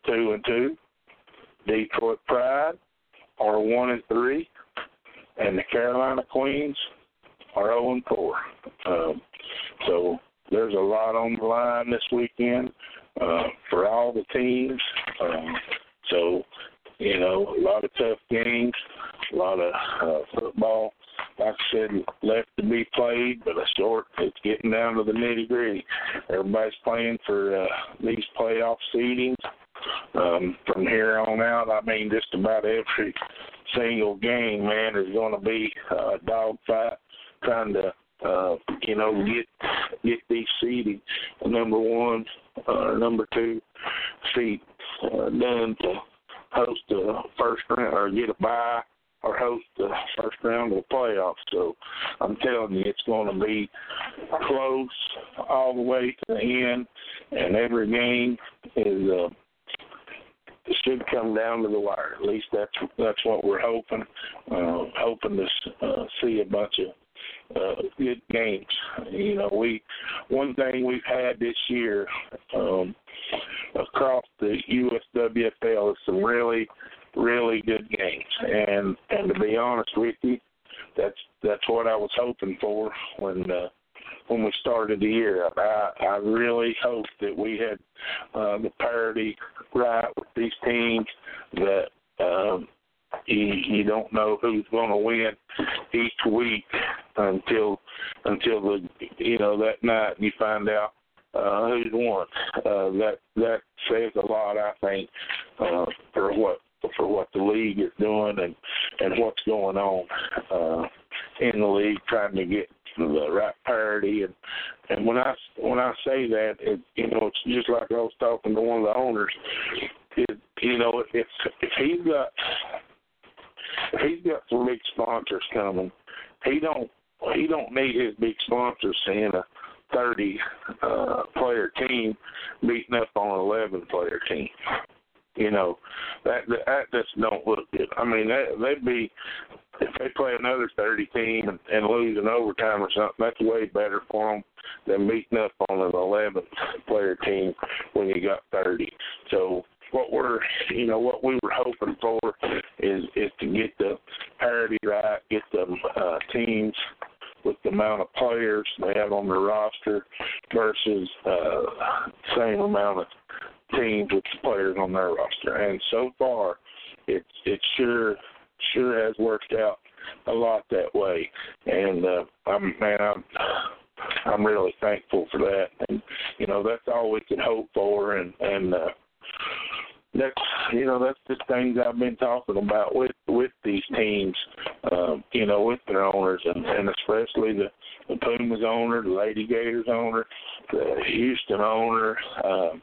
two and two. Detroit Pride are one and three, and the Carolina Queens are zero and four. Um, so there's a lot on the line this weekend uh, for all the teams. Um, so you know, a lot of tough games, a lot of uh, football like I said, left to be played, but a short. It's getting down to the nitty gritty. Everybody's playing for uh, these playoff seedings. Um, from here on out, I mean, just about every single game, man, is going to be a dogfight, trying to, uh, you know, get get these seedings, number one, uh, number two seed uh, done to host the first round or get a bye or host the first round of the playoffs. So I'm telling you, it's going to be close all the way to the end, and every game is uh, should come down to the wire. At least that's that's what we're hoping. Uh, hoping to uh, see a bunch of uh, good games. You know, we one thing we've had this year um, across the USWFL is some really really good games. And and to be honest with you, that's that's what I was hoping for when uh, when we started the year. I I really hoped that we had uh, the parity right with these teams that. Um, you, you don't know who's going to win each week until until the you know that night you find out uh, who's won. Uh, that that says a lot, I think, uh, for what for what the league is doing and and what's going on uh, in the league, trying to get the right parity. And and when I when I say that, it, you know, it's just like I was talking to one of the owners. It, you know, if if he's got if he's got some big sponsors coming, he don't he don't need his big sponsors seeing a thirty uh player team beating up on an eleven player team. You know, that that just don't look good. I mean, that, they'd be if they play another thirty team and, and lose in overtime or something. That's way better for them than beating up on an eleven player team when you got thirty. So what we're you know what we were hoping for is is to get the parity right, get the uh, teams with the amount of players they have on their roster versus uh, same amount of teams with players on their roster, and so far, it it sure sure has worked out a lot that way, and uh, I'm man, I'm I'm really thankful for that, and you know that's all we can hope for, and and uh, that's you know that's the things I've been talking about with with these teams, um, you know, with their owners, and and especially the the Pumas owner, the Lady Gators owner, the Houston owner, um,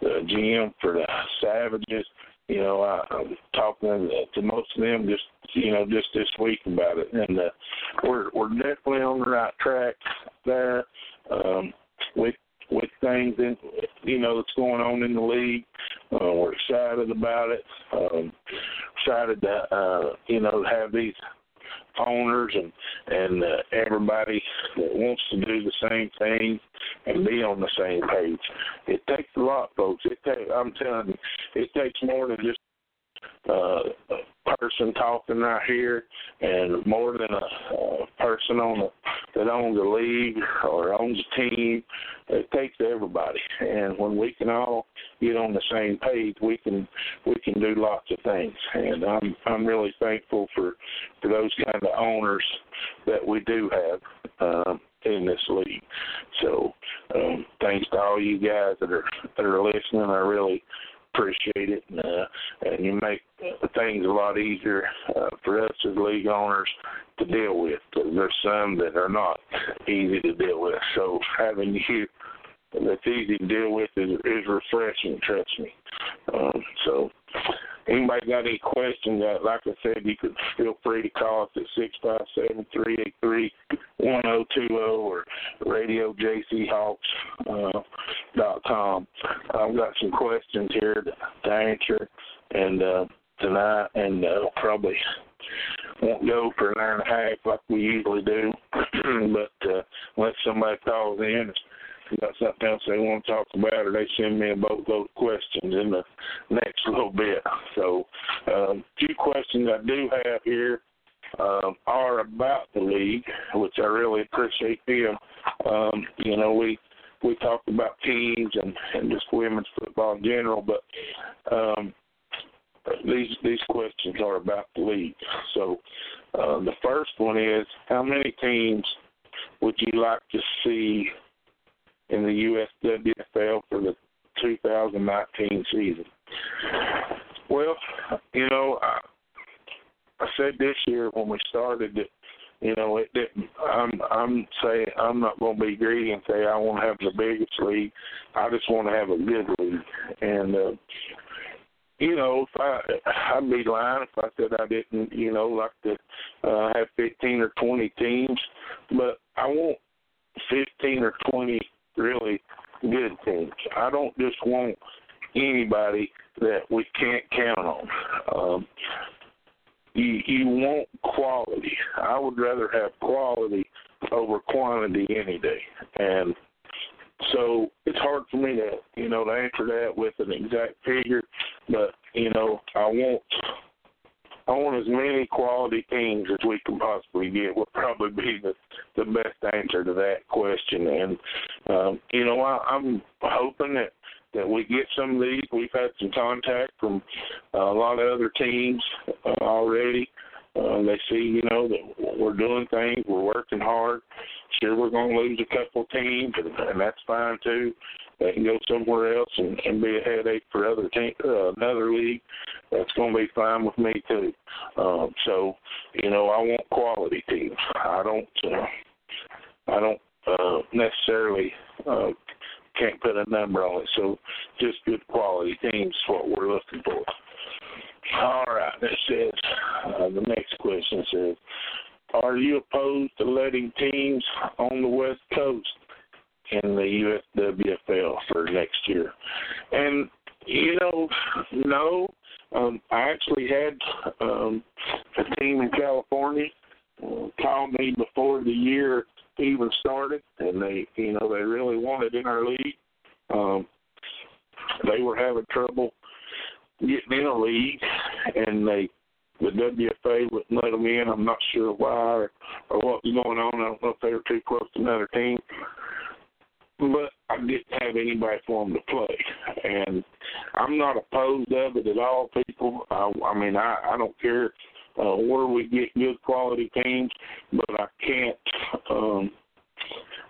the GM for the Savages. You know, I, I'm talking to most of them just you know just this week about it, and uh, we're we're definitely on the right track there. Um, with with things in you know that's going on in the league. Uh, we're excited about it. Um, excited to uh, you know have these owners and and uh, everybody that wants to do the same thing and be on the same page. It takes a lot, folks. It take, I'm telling you, it takes more than just uh, person talking right here, and more than a, a person on the, that owns a league or owns a team. It takes everybody, and when we can all get on the same page, we can we can do lots of things. And I'm I'm really thankful for for those kind of owners that we do have. Um, in this league. So um, thanks to all you guys that are that are listening. I really appreciate it, and, uh, and you make things a lot easier uh, for us as league owners to deal with. There's some that are not easy to deal with. So having you that's easy to deal with is, is refreshing. Trust me. Um, so Anybody got any questions? Uh, like I said, you could feel free to call us at six five seven three eight three one zero two zero or radiojchawks uh, dot com. I've got some questions here to, to answer, and uh, tonight, and uh, probably won't go for an hour and a half like we usually do. but uh, unless somebody calls in, got something else they want to talk about, or they send me a boatload of questions in the next little bit. So, a um, few questions I do have here um, are about the league, which I really appreciate them. Um, you know, we we talked about teams and, and just women's football in general, but um, these these questions are about the league. So, uh, the first one is, how many teams would you like to see in the USWFL for the 2019 season. Well, you know, I, I said this year when we started that, you know, it didn't. I'm I'm saying I'm not going to be greedy and say I want to have the biggest league. I just want to have a good league, and uh, you know, if I I'd be lying if I said I didn't, you know, like to uh, have 15 or 20 teams, but I want 15 or 20 really good teams. I don't just want anybody that we can't count on. Um, you you want quality. I would rather have quality over quantity any day, and so it's hard for me to you know to answer that with an exact figure, but you know I want I want as many quality teams as we can possibly get. Would probably be the the best answer to that question. And um, you know, I, I'm hoping that that we get some of these. We've had some contact from uh, a lot of other teams uh, already. Uh, they see, you know, that we're doing things, we're working hard. Sure, we're going to lose a couple teams, and, and that's fine too. They can go somewhere else and, and be a headache for other team, uh, another league. That's going to be fine with me too. Um, so, you know, I want quality teams. I don't. Uh, I don't uh, necessarily uh, can't put a number on it. So, just good quality teams is what we're looking for. All right. That says uh, the next question says, "Are you opposed to letting teams on the West Coast in the USWFL for next year. And you know, no, um, I actually had um, a team in California uh, call me before the year even started, and they, you know, they really wanted in our league. Um, they were having trouble getting in a league, and they the WFA wouldn't let them in. I'm not sure why or, or what was going on. I don't know if they were too close to another team but I didn't have anybody for them to play, and I'm not opposed of it at all. People, I, I mean, I, I don't care uh, where we get good quality teams, but I can't um,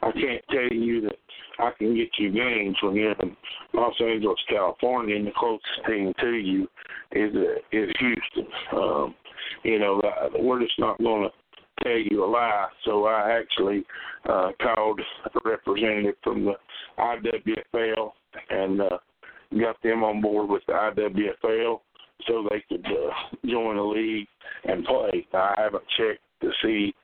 I can't tell you that I can get you games when you're in Los Angeles, California, and the closest team to you is uh, is Houston. Um, you know, we're just not going to tell you a lie. So I actually uh, called a representative from the IWFL and uh, got them on board with the IWFL so they could uh, join the league and play. I haven't checked to see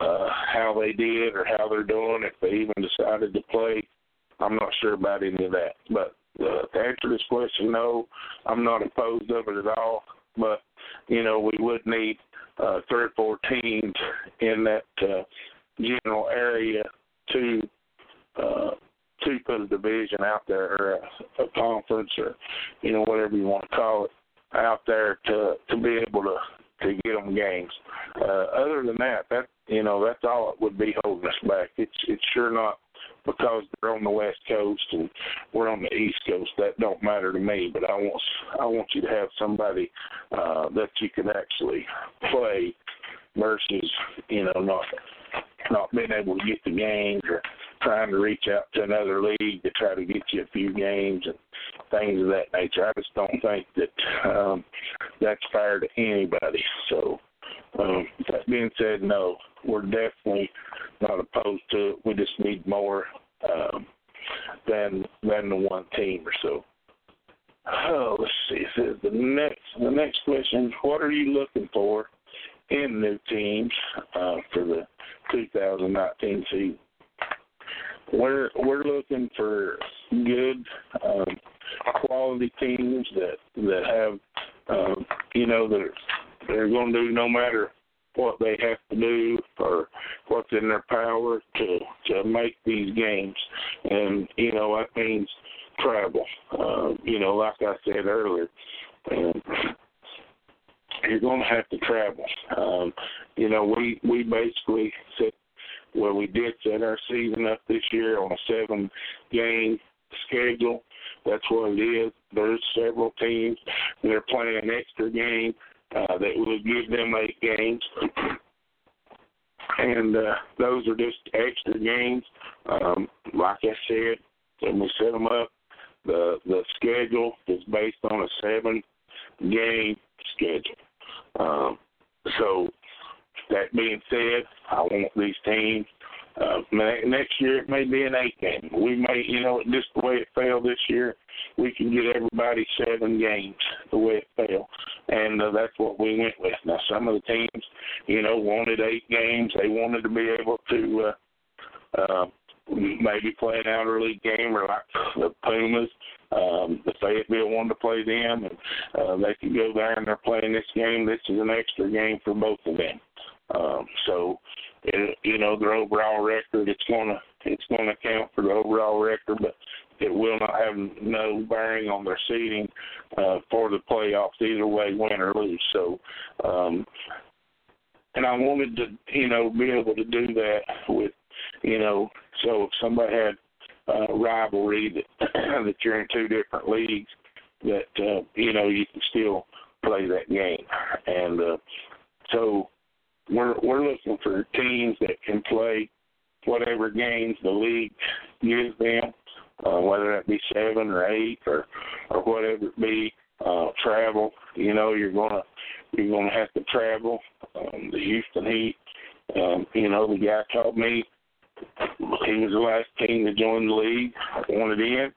uh, how they did or how they're doing, if they even decided to play. I'm not sure about any of that. But uh, to answer this question, no, I'm not opposed of it at all. But you know, we would need uh, three or four teams in that uh, general area to uh, to put a division out there or a, a conference or you know whatever you want to call it out there to to be able to to get them games. Uh, other than that, that you know that's all it would be holding us back. It's it's sure not because they're on the west coast and we're on the east coast. That don't matter to me. But I want I want you to have somebody uh, that you can actually play versus you know not not being able to get the games or trying to reach out to another league to try to get you a few games and things of that nature. I just don't think that um, that's fair to anybody. So, um, that being said, no, we're definitely not opposed to it. We just need more um, than than the one team or so. Oh, let's see. It says the next the next question: What are you looking for in new teams uh, for the 2019 season? We're we're looking for good um, quality teams that that have um, you know that they're going to do no matter what they have to do or what's in their power to to make these games, and you know that means travel. Uh, you know, like I said earlier, and you're going to have to travel. Um, you know, we we basically set where we did set our season up this year on a seven game schedule. That's what it is. There's several teams that are playing an extra game uh, that will give them eight games. and uh, those are just extra games. Um, like I said, when we set them up, the the schedule is based on a seven game schedule. Um, so that being said, I want these teams. Uh, next year it may be an eight game. We may, you know, just the way it fell this year, we can get everybody seven games the way it fell, and uh, that's what we went with. Now some of the teams, you know, wanted eight games. They wanted to be able to uh, uh, maybe play an outer league game, or like the Pumas. Um, the Fayetteville wanted to play them, and uh, they could go there and they're playing this game. This is an extra game for both of them. Um, so, it, you know, their overall record, it's gonna it's gonna count for the overall record, but it will not have no bearing on their seeding uh, for the playoffs either way, win or lose. So, um, and I wanted to, you know, be able to do that with, you know, so if somebody had uh, rivalry that that you're in two different leagues, that uh, you know you can still play that game, and uh, so we're we're looking for teams that can play whatever games the league gives them, uh, whether that be seven or eight or or whatever it be. Uh, travel, you know, you're gonna you're gonna have to travel. Um, the Houston Heat, um, you know, the guy told me he was the last team to join the league. I wanted in.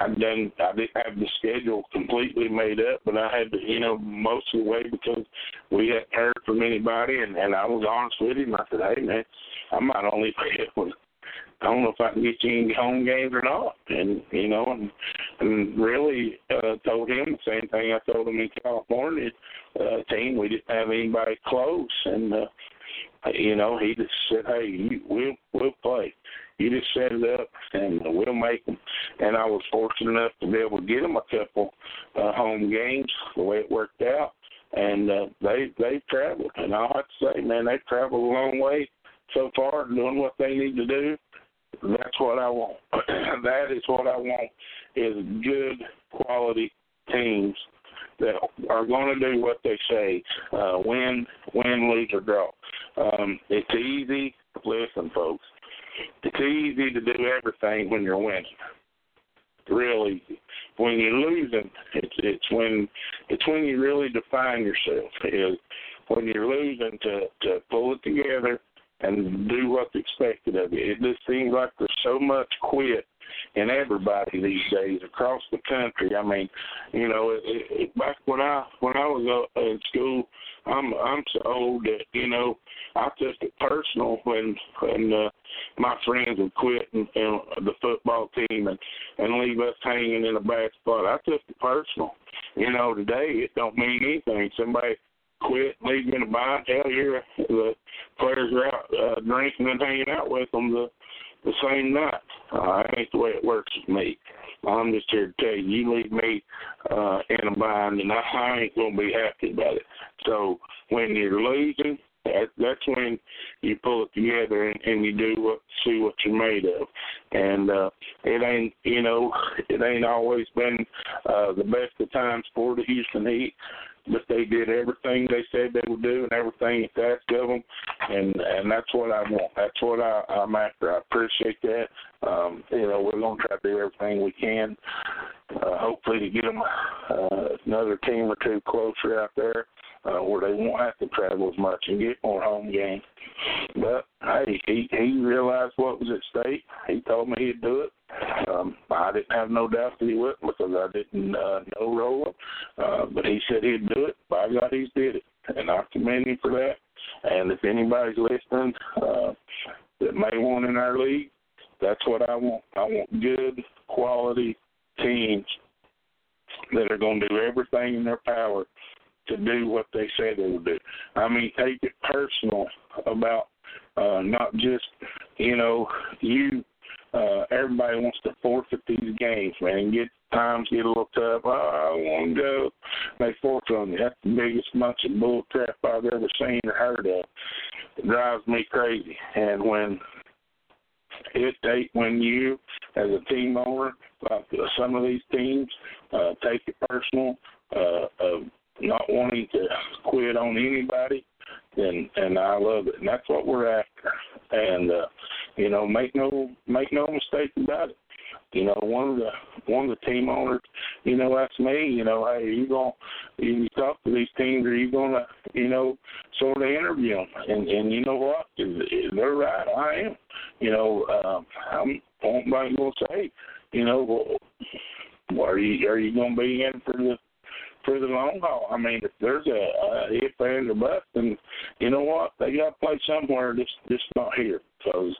I've done. I didn't have the schedule completely made up, but I had to, you know, most of the way because we hadn't heard from anybody, and and I was honest with him. I said, "Hey, man, I might only pay it I don't know if I can get you any home games or not. And you know, and and really uh, told him the same thing I told him in California. Uh, team, we didn't have anybody close, and uh, you know, he just said, "Hey, you, we'll we'll play. You just set it up, and we'll make them." And I was fortunate enough to be able to get them a couple uh, home games the way it worked out, and uh, they they traveled. And I have to say, man, they traveled a long way so far, doing what they need to do. That's what I want. that is what I want is good quality teams that are going to do what they say, uh, win, win, lose or draw. Um, it's easy. Listen, folks, it's easy to do everything when you're winning. Real easy. When you're losing, it's it's when it's when you really define yourself. Is when you're losing to to pull it together and do what's expected of you. It just seems like there's so much quit in everybody these days across the country. I mean, you know, it, it, back when I when I was uh, in school, I'm I'm so old that you know I took it personal when when uh, my friends would quit and, and the football team and and leave us hanging in a bad spot. I took it personal. You know, today it don't mean anything. Somebody quit, leave you in a bind. Hell, here the players are out uh, drinking and hanging out with them the the same night. Uh, that ain't the way it works with me. I'm just here to tell you, you leave me uh, in a bind, and I, I ain't gonna be happy about it. So when you're losing, that, that's when you pull it together and, and you do what see what you're made of. And uh, it ain't you know it ain't always been uh, the best of times for the Houston Heat but they did everything they said they would do and everything that's asked of them, and and that's what I want. That's what I, I'm after. I appreciate that. Um, you know, we're gonna try to do everything we can, uh, hopefully to get them uh, another team or two closer out there uh, where they won't have to travel as much and get more home games. But hey, he he realized what was at stake. He told me he'd do it. Um, I didn't have no doubt that he would because I didn't uh, know Rolla. Uh, but he said he'd do it. By God, he's did it, and I commend him for that. And if anybody's listening uh, that may want in our league, that's what I want. I want good quality teams that are going to do everything in their power to do what they say they will do. I mean, take it personal about uh, not just you know you. Uh, everybody wants to forfeit these games, man, and get times get a little tough. Oh, I want to go. They forfeit on you. That's the biggest bunch of bull crap I've ever seen or heard of. It drives me crazy. And when it take when you as a team owner, like some of these teams, uh, take it personal, uh, of not wanting to quit on anybody, and and I love it, and that's what we're after. And uh, you know, make no make no mistake about it. You know, one of the one of the team owners, you know, asked me, you know, hey, are you gonna you talk to these teams, are you gonna, you know, sort of interview them? And and you know what? They're right. I am. You know, um, I'm. Nobody gonna say, you know, well, are you are you gonna be in for the for the long haul. I mean, if there's a, a if and a bust, then you know what they got to play somewhere. Just just not here because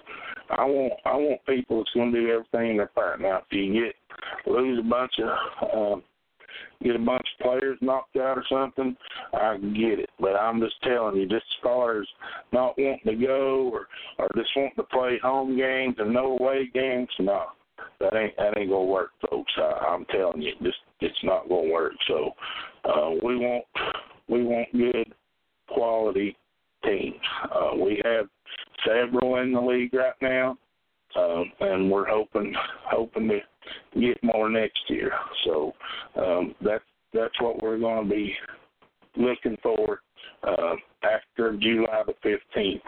I want I want people that's going to do everything in their part. Now, if you get lose a bunch of um, get a bunch of players knocked out or something, I get it. But I'm just telling you, just as far as not wanting to go or or just wanting to play home games and no away games, no that ain't that ain't gonna work, folks. I, I'm telling you, just it's not gonna work. So uh, we want we want good quality teams. Uh, we have several in the league right now, uh, and we're hoping hoping to get more next year. So um, that's that's what we're going to be looking for uh, after July the fifteenth.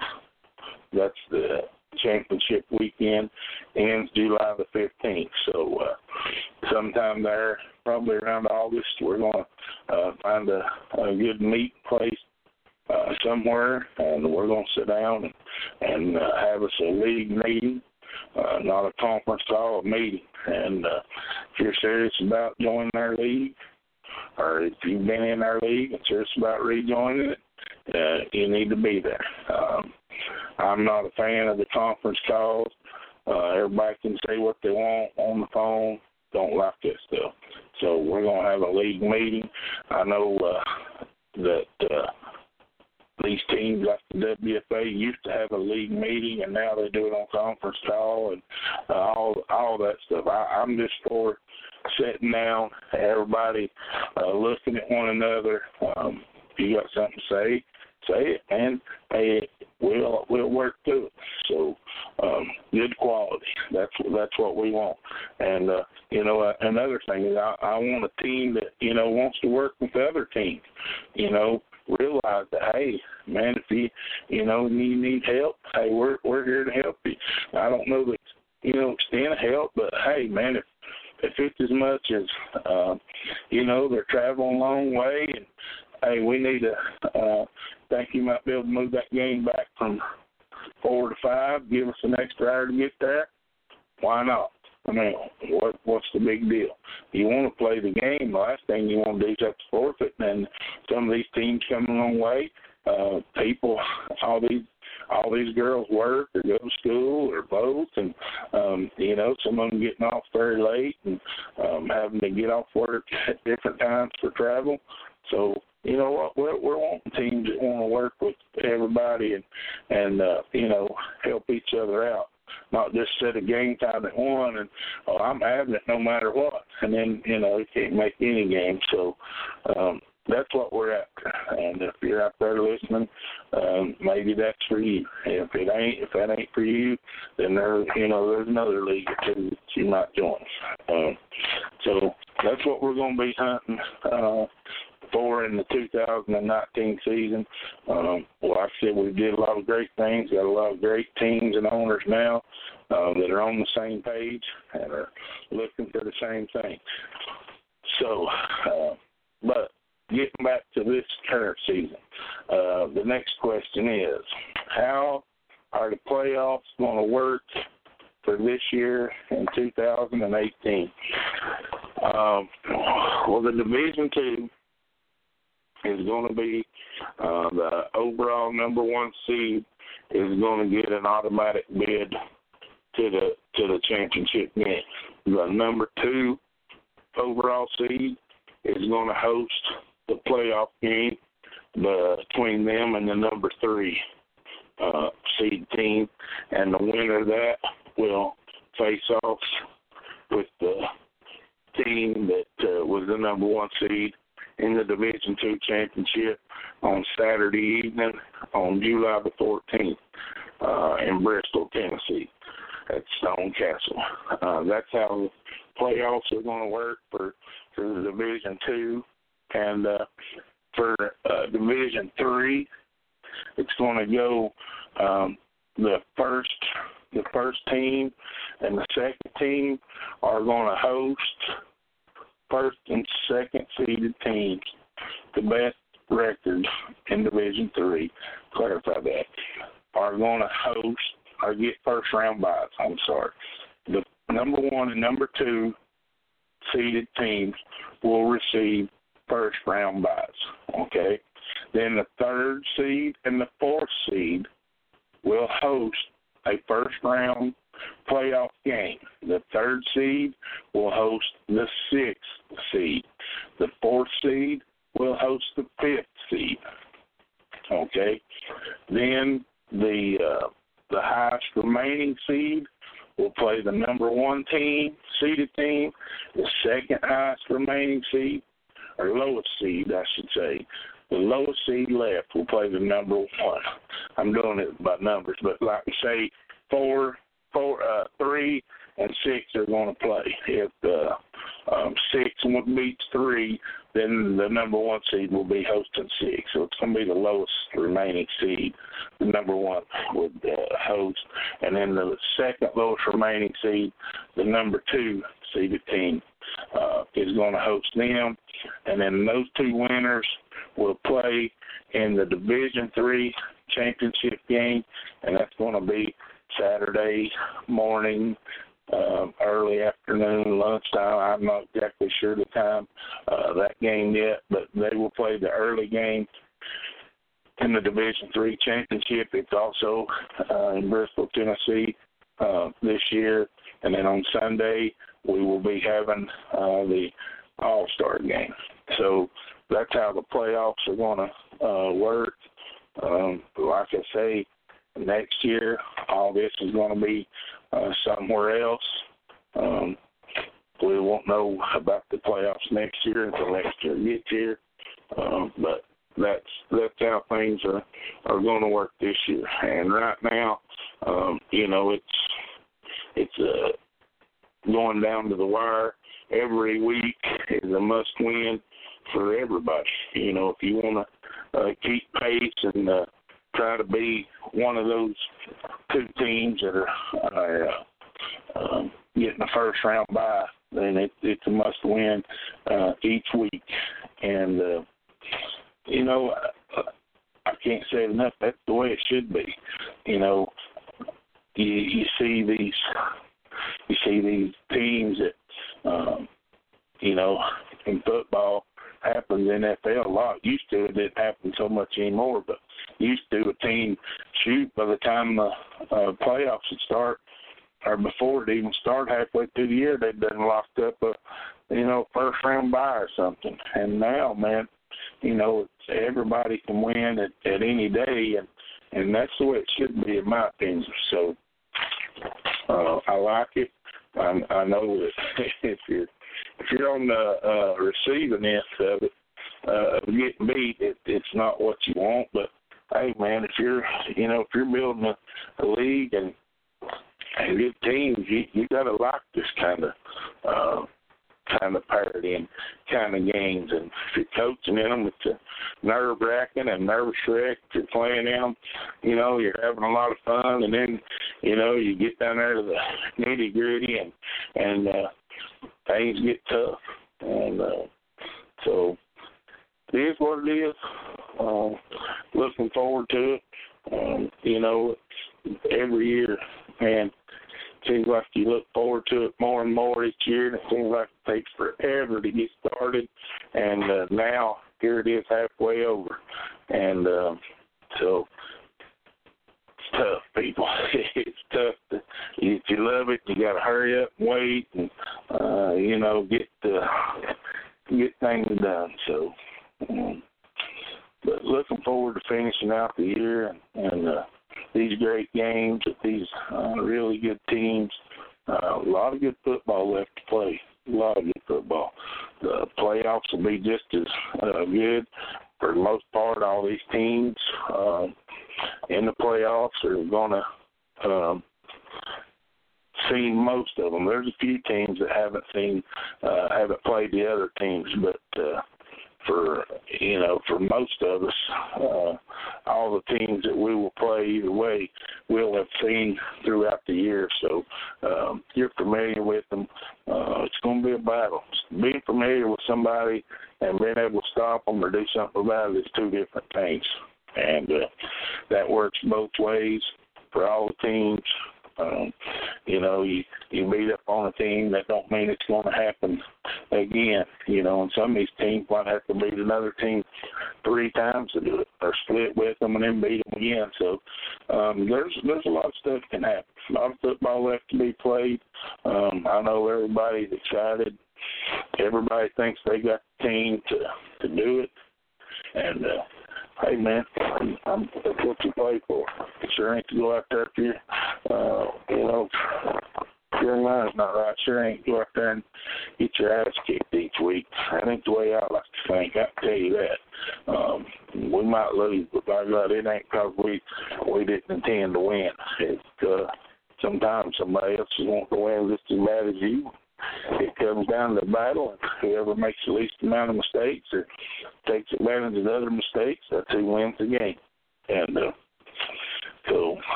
That's the championship weekend ends July the 15th. So uh, sometime there, probably around August, we're going to uh, find a, a good meet place uh, somewhere, and we're going to sit down and, and uh, have us a league meeting. Uh, not a conference call, a meeting. And uh, if you're serious about joining our league, or if you've been in our league and serious about rejoining it, uh, you need to be there. Um, I'm not a fan of the conference calls. Uh, everybody can say what they want on the phone. Don't like that stuff. So we're gonna have a league meeting. I know uh, that uh, these teams like the WFA used to have a league meeting, and now they do it on conference call and uh, all all that stuff. I, I'm just for sitting down, everybody uh, looking at one another. Um, if you got something to say, say it, and hey, we'll we'll work through it. So um, good quality. That's that's what we want. And uh, you know, uh, another thing is I, I want a team that you know wants to work with other teams. You know, realize that hey, man, if you you know you need help, hey, we're we're here to help you. I don't know that you know extent of help, but hey, man, if if it's as much as uh, you know they're traveling a long way and hey, we need to uh, think you might be able to move that game back from four to five, give us an extra hour to get there. Why not? I mean, what what's the big deal? You want to play the game. The last thing you want to do is have to forfeit. And some of these teams come a long way. Uh, people, all these all these girls work or go to school or both, and um, you know some of them getting off very late and um, having to get off work at different times for travel. So you know what we're, we're wanting teams that want to work with everybody and and uh, you know help each other out. Not just set a game time at one and oh I'm having it no matter what. And then you know you can't make any game. So um that's what we're after and if you're out there listening um maybe that's for you. If it ain't if that ain't for you then there you know there's another league that you might join. Um so that's what we're going to be hunting uh for in the 2019 season. Um, like I said, we did a lot of great things. Got a lot of great teams and owners now uh, that are on the same page and are looking for the same thing. So, uh, but getting back to this current season, uh, the next question is how are the playoffs going to work for this year in 2018? Um, well, the Division Two is going to be uh, the overall number one seed is going to get an automatic bid to the to the championship game. The number two overall seed is going to host the playoff game between them and the number three uh, seed team, and the winner of that will face off with the team that uh, was the number one seed in the Division Two championship on Saturday evening on July the 14th uh, in Bristol, Tennessee, at Stone Castle. Uh, that's how the playoffs are going to work for for the Division Two, and uh, for uh, Division Three, it's going to go um, the first the first team and the second team are going to host first and second seeded teams the best record in Division Three. Clarify that. Are going to host or get first round byes. I'm sorry. The number one and number two seeded teams will receive first round byes. Okay. Then the third seed and the fourth seed will host a first round playoff game. The third seed will host the sixth seed. The fourth seed will host the fifth seed. Okay. Then the uh, the highest remaining seed will play the number one team, seeded team. The second highest remaining seed, or lowest seed, I should say, the lowest seed left will play the number one. I'm doing it by numbers, but like say, four, four, uh, three, and six are going to play. If uh, um, six beats three, then the number one seed will be hosting six. So it's going to be the lowest remaining seed. The number one would uh, host, and then the second lowest remaining seed, the number two seeded team, uh, is going to host them, and then those two winners will play in the Division Three championship game, and that's going to be Saturday morning, uh, early afternoon, lunchtime. I'm not exactly sure the time uh, that game yet, but they will play the early game in the Division Three championship. It's also uh, in Bristol, Tennessee uh, this year, and then on Sunday we will be having uh, the All Star game. So that's how the playoffs are going to uh, work. Um, like I say, next year. All this is going to be uh, somewhere else. Um, we won't know about the playoffs next year until next year gets here. Um, but that's that's how things are are going to work this year. And right now, um, you know, it's it's uh, going down to the wire. Every week is a must win for everybody. You know, if you want to uh, keep pace and uh, try to be one of those two teams that are uh, um, getting the first round bye, then it, it's a must win uh, each week. And uh, you know, I, I can't say it enough. That's the way it should be. You know, you you see these you see these teams that um, you know in football happens in NFL a lot. Used to it didn't happen so much anymore, but used to a team shoot by the time the uh, playoffs would start or before it even start halfway through the year they'd been locked up a you know first round bye or something. And now, man, you know everybody can win at, at any day, and and that's the way it should be in my opinion. So uh, I like it. I, I know that if you're if you're on the uh, receiving end of it, uh, of getting beat, it, it's not what you want. But hey, man, if you're you know if you're building a, a league and and good teams, you you got to like this kind of uh, kind of parity and kind of games. And if you're coaching in them, it's nerve wracking and nervous wreck. If you're playing in them, you know, you're having a lot of fun, and then you know you get down there to the nitty gritty, and and uh, things get tough. And uh, so it is what it is. Um, looking forward to it. Um, you know, every year, man seems like you look forward to it more and more each year, and it seems like it takes forever to get started. And uh, now here it is halfway over,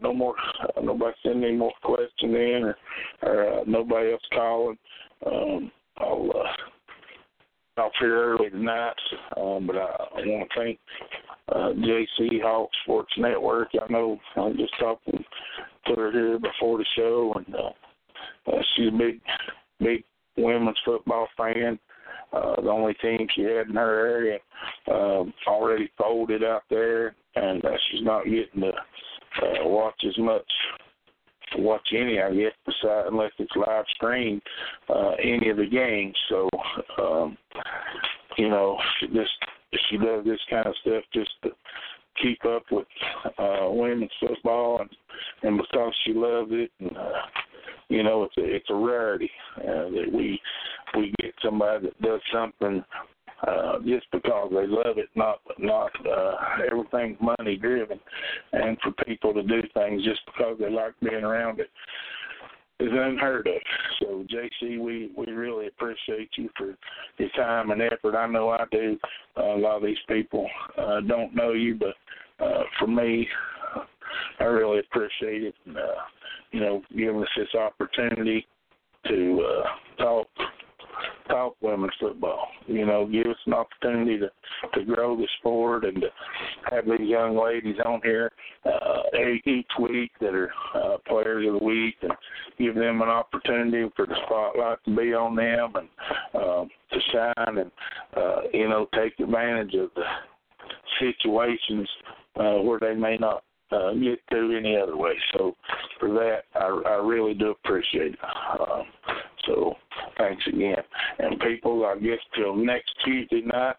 got no more. Uh, nobody send any more questions in, or, or uh, nobody else calling. Um, I'll uh, off here early tonight, um, but I, I want to thank uh, JC Hawk Sports Network. I know I'm just talking to her here before the show, and uh, uh, she's a big, big women's football fan. Uh, the only team she had in her area uh, already folded out there, and uh, she's not getting to uh, watch as much watch any, I guess, besides unless it's live streamed, uh, any of the games. So, um, you know, just she does this kind of stuff just to keep up with uh women's football and and because she loves it and uh you know it's a it's a rarity uh, that we we get somebody that does something uh, just because they love it, not not uh, everything's money driven, and for people to do things just because they like being around it is unheard of. So JC, we we really appreciate you for your time and effort. I know I do. Uh, a lot of these people uh, don't know you, but uh, for me, I really appreciate it. Uh, you know, giving us this opportunity to uh, talk talk women's football. You know, give us an opportunity to to grow the sport and to have these young ladies on here uh, each week that are uh, players of the week and give them an opportunity for the spotlight to be on them and uh, to shine and uh, you know take advantage of the situations uh, where they may not uh, get to any other way. So for that, I, I really do appreciate it. Uh, so thanks again. And people, I guess till next Tuesday night,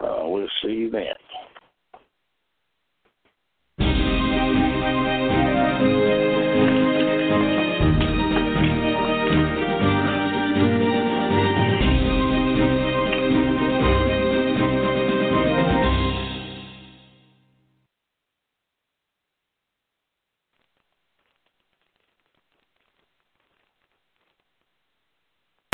uh, we'll see you then.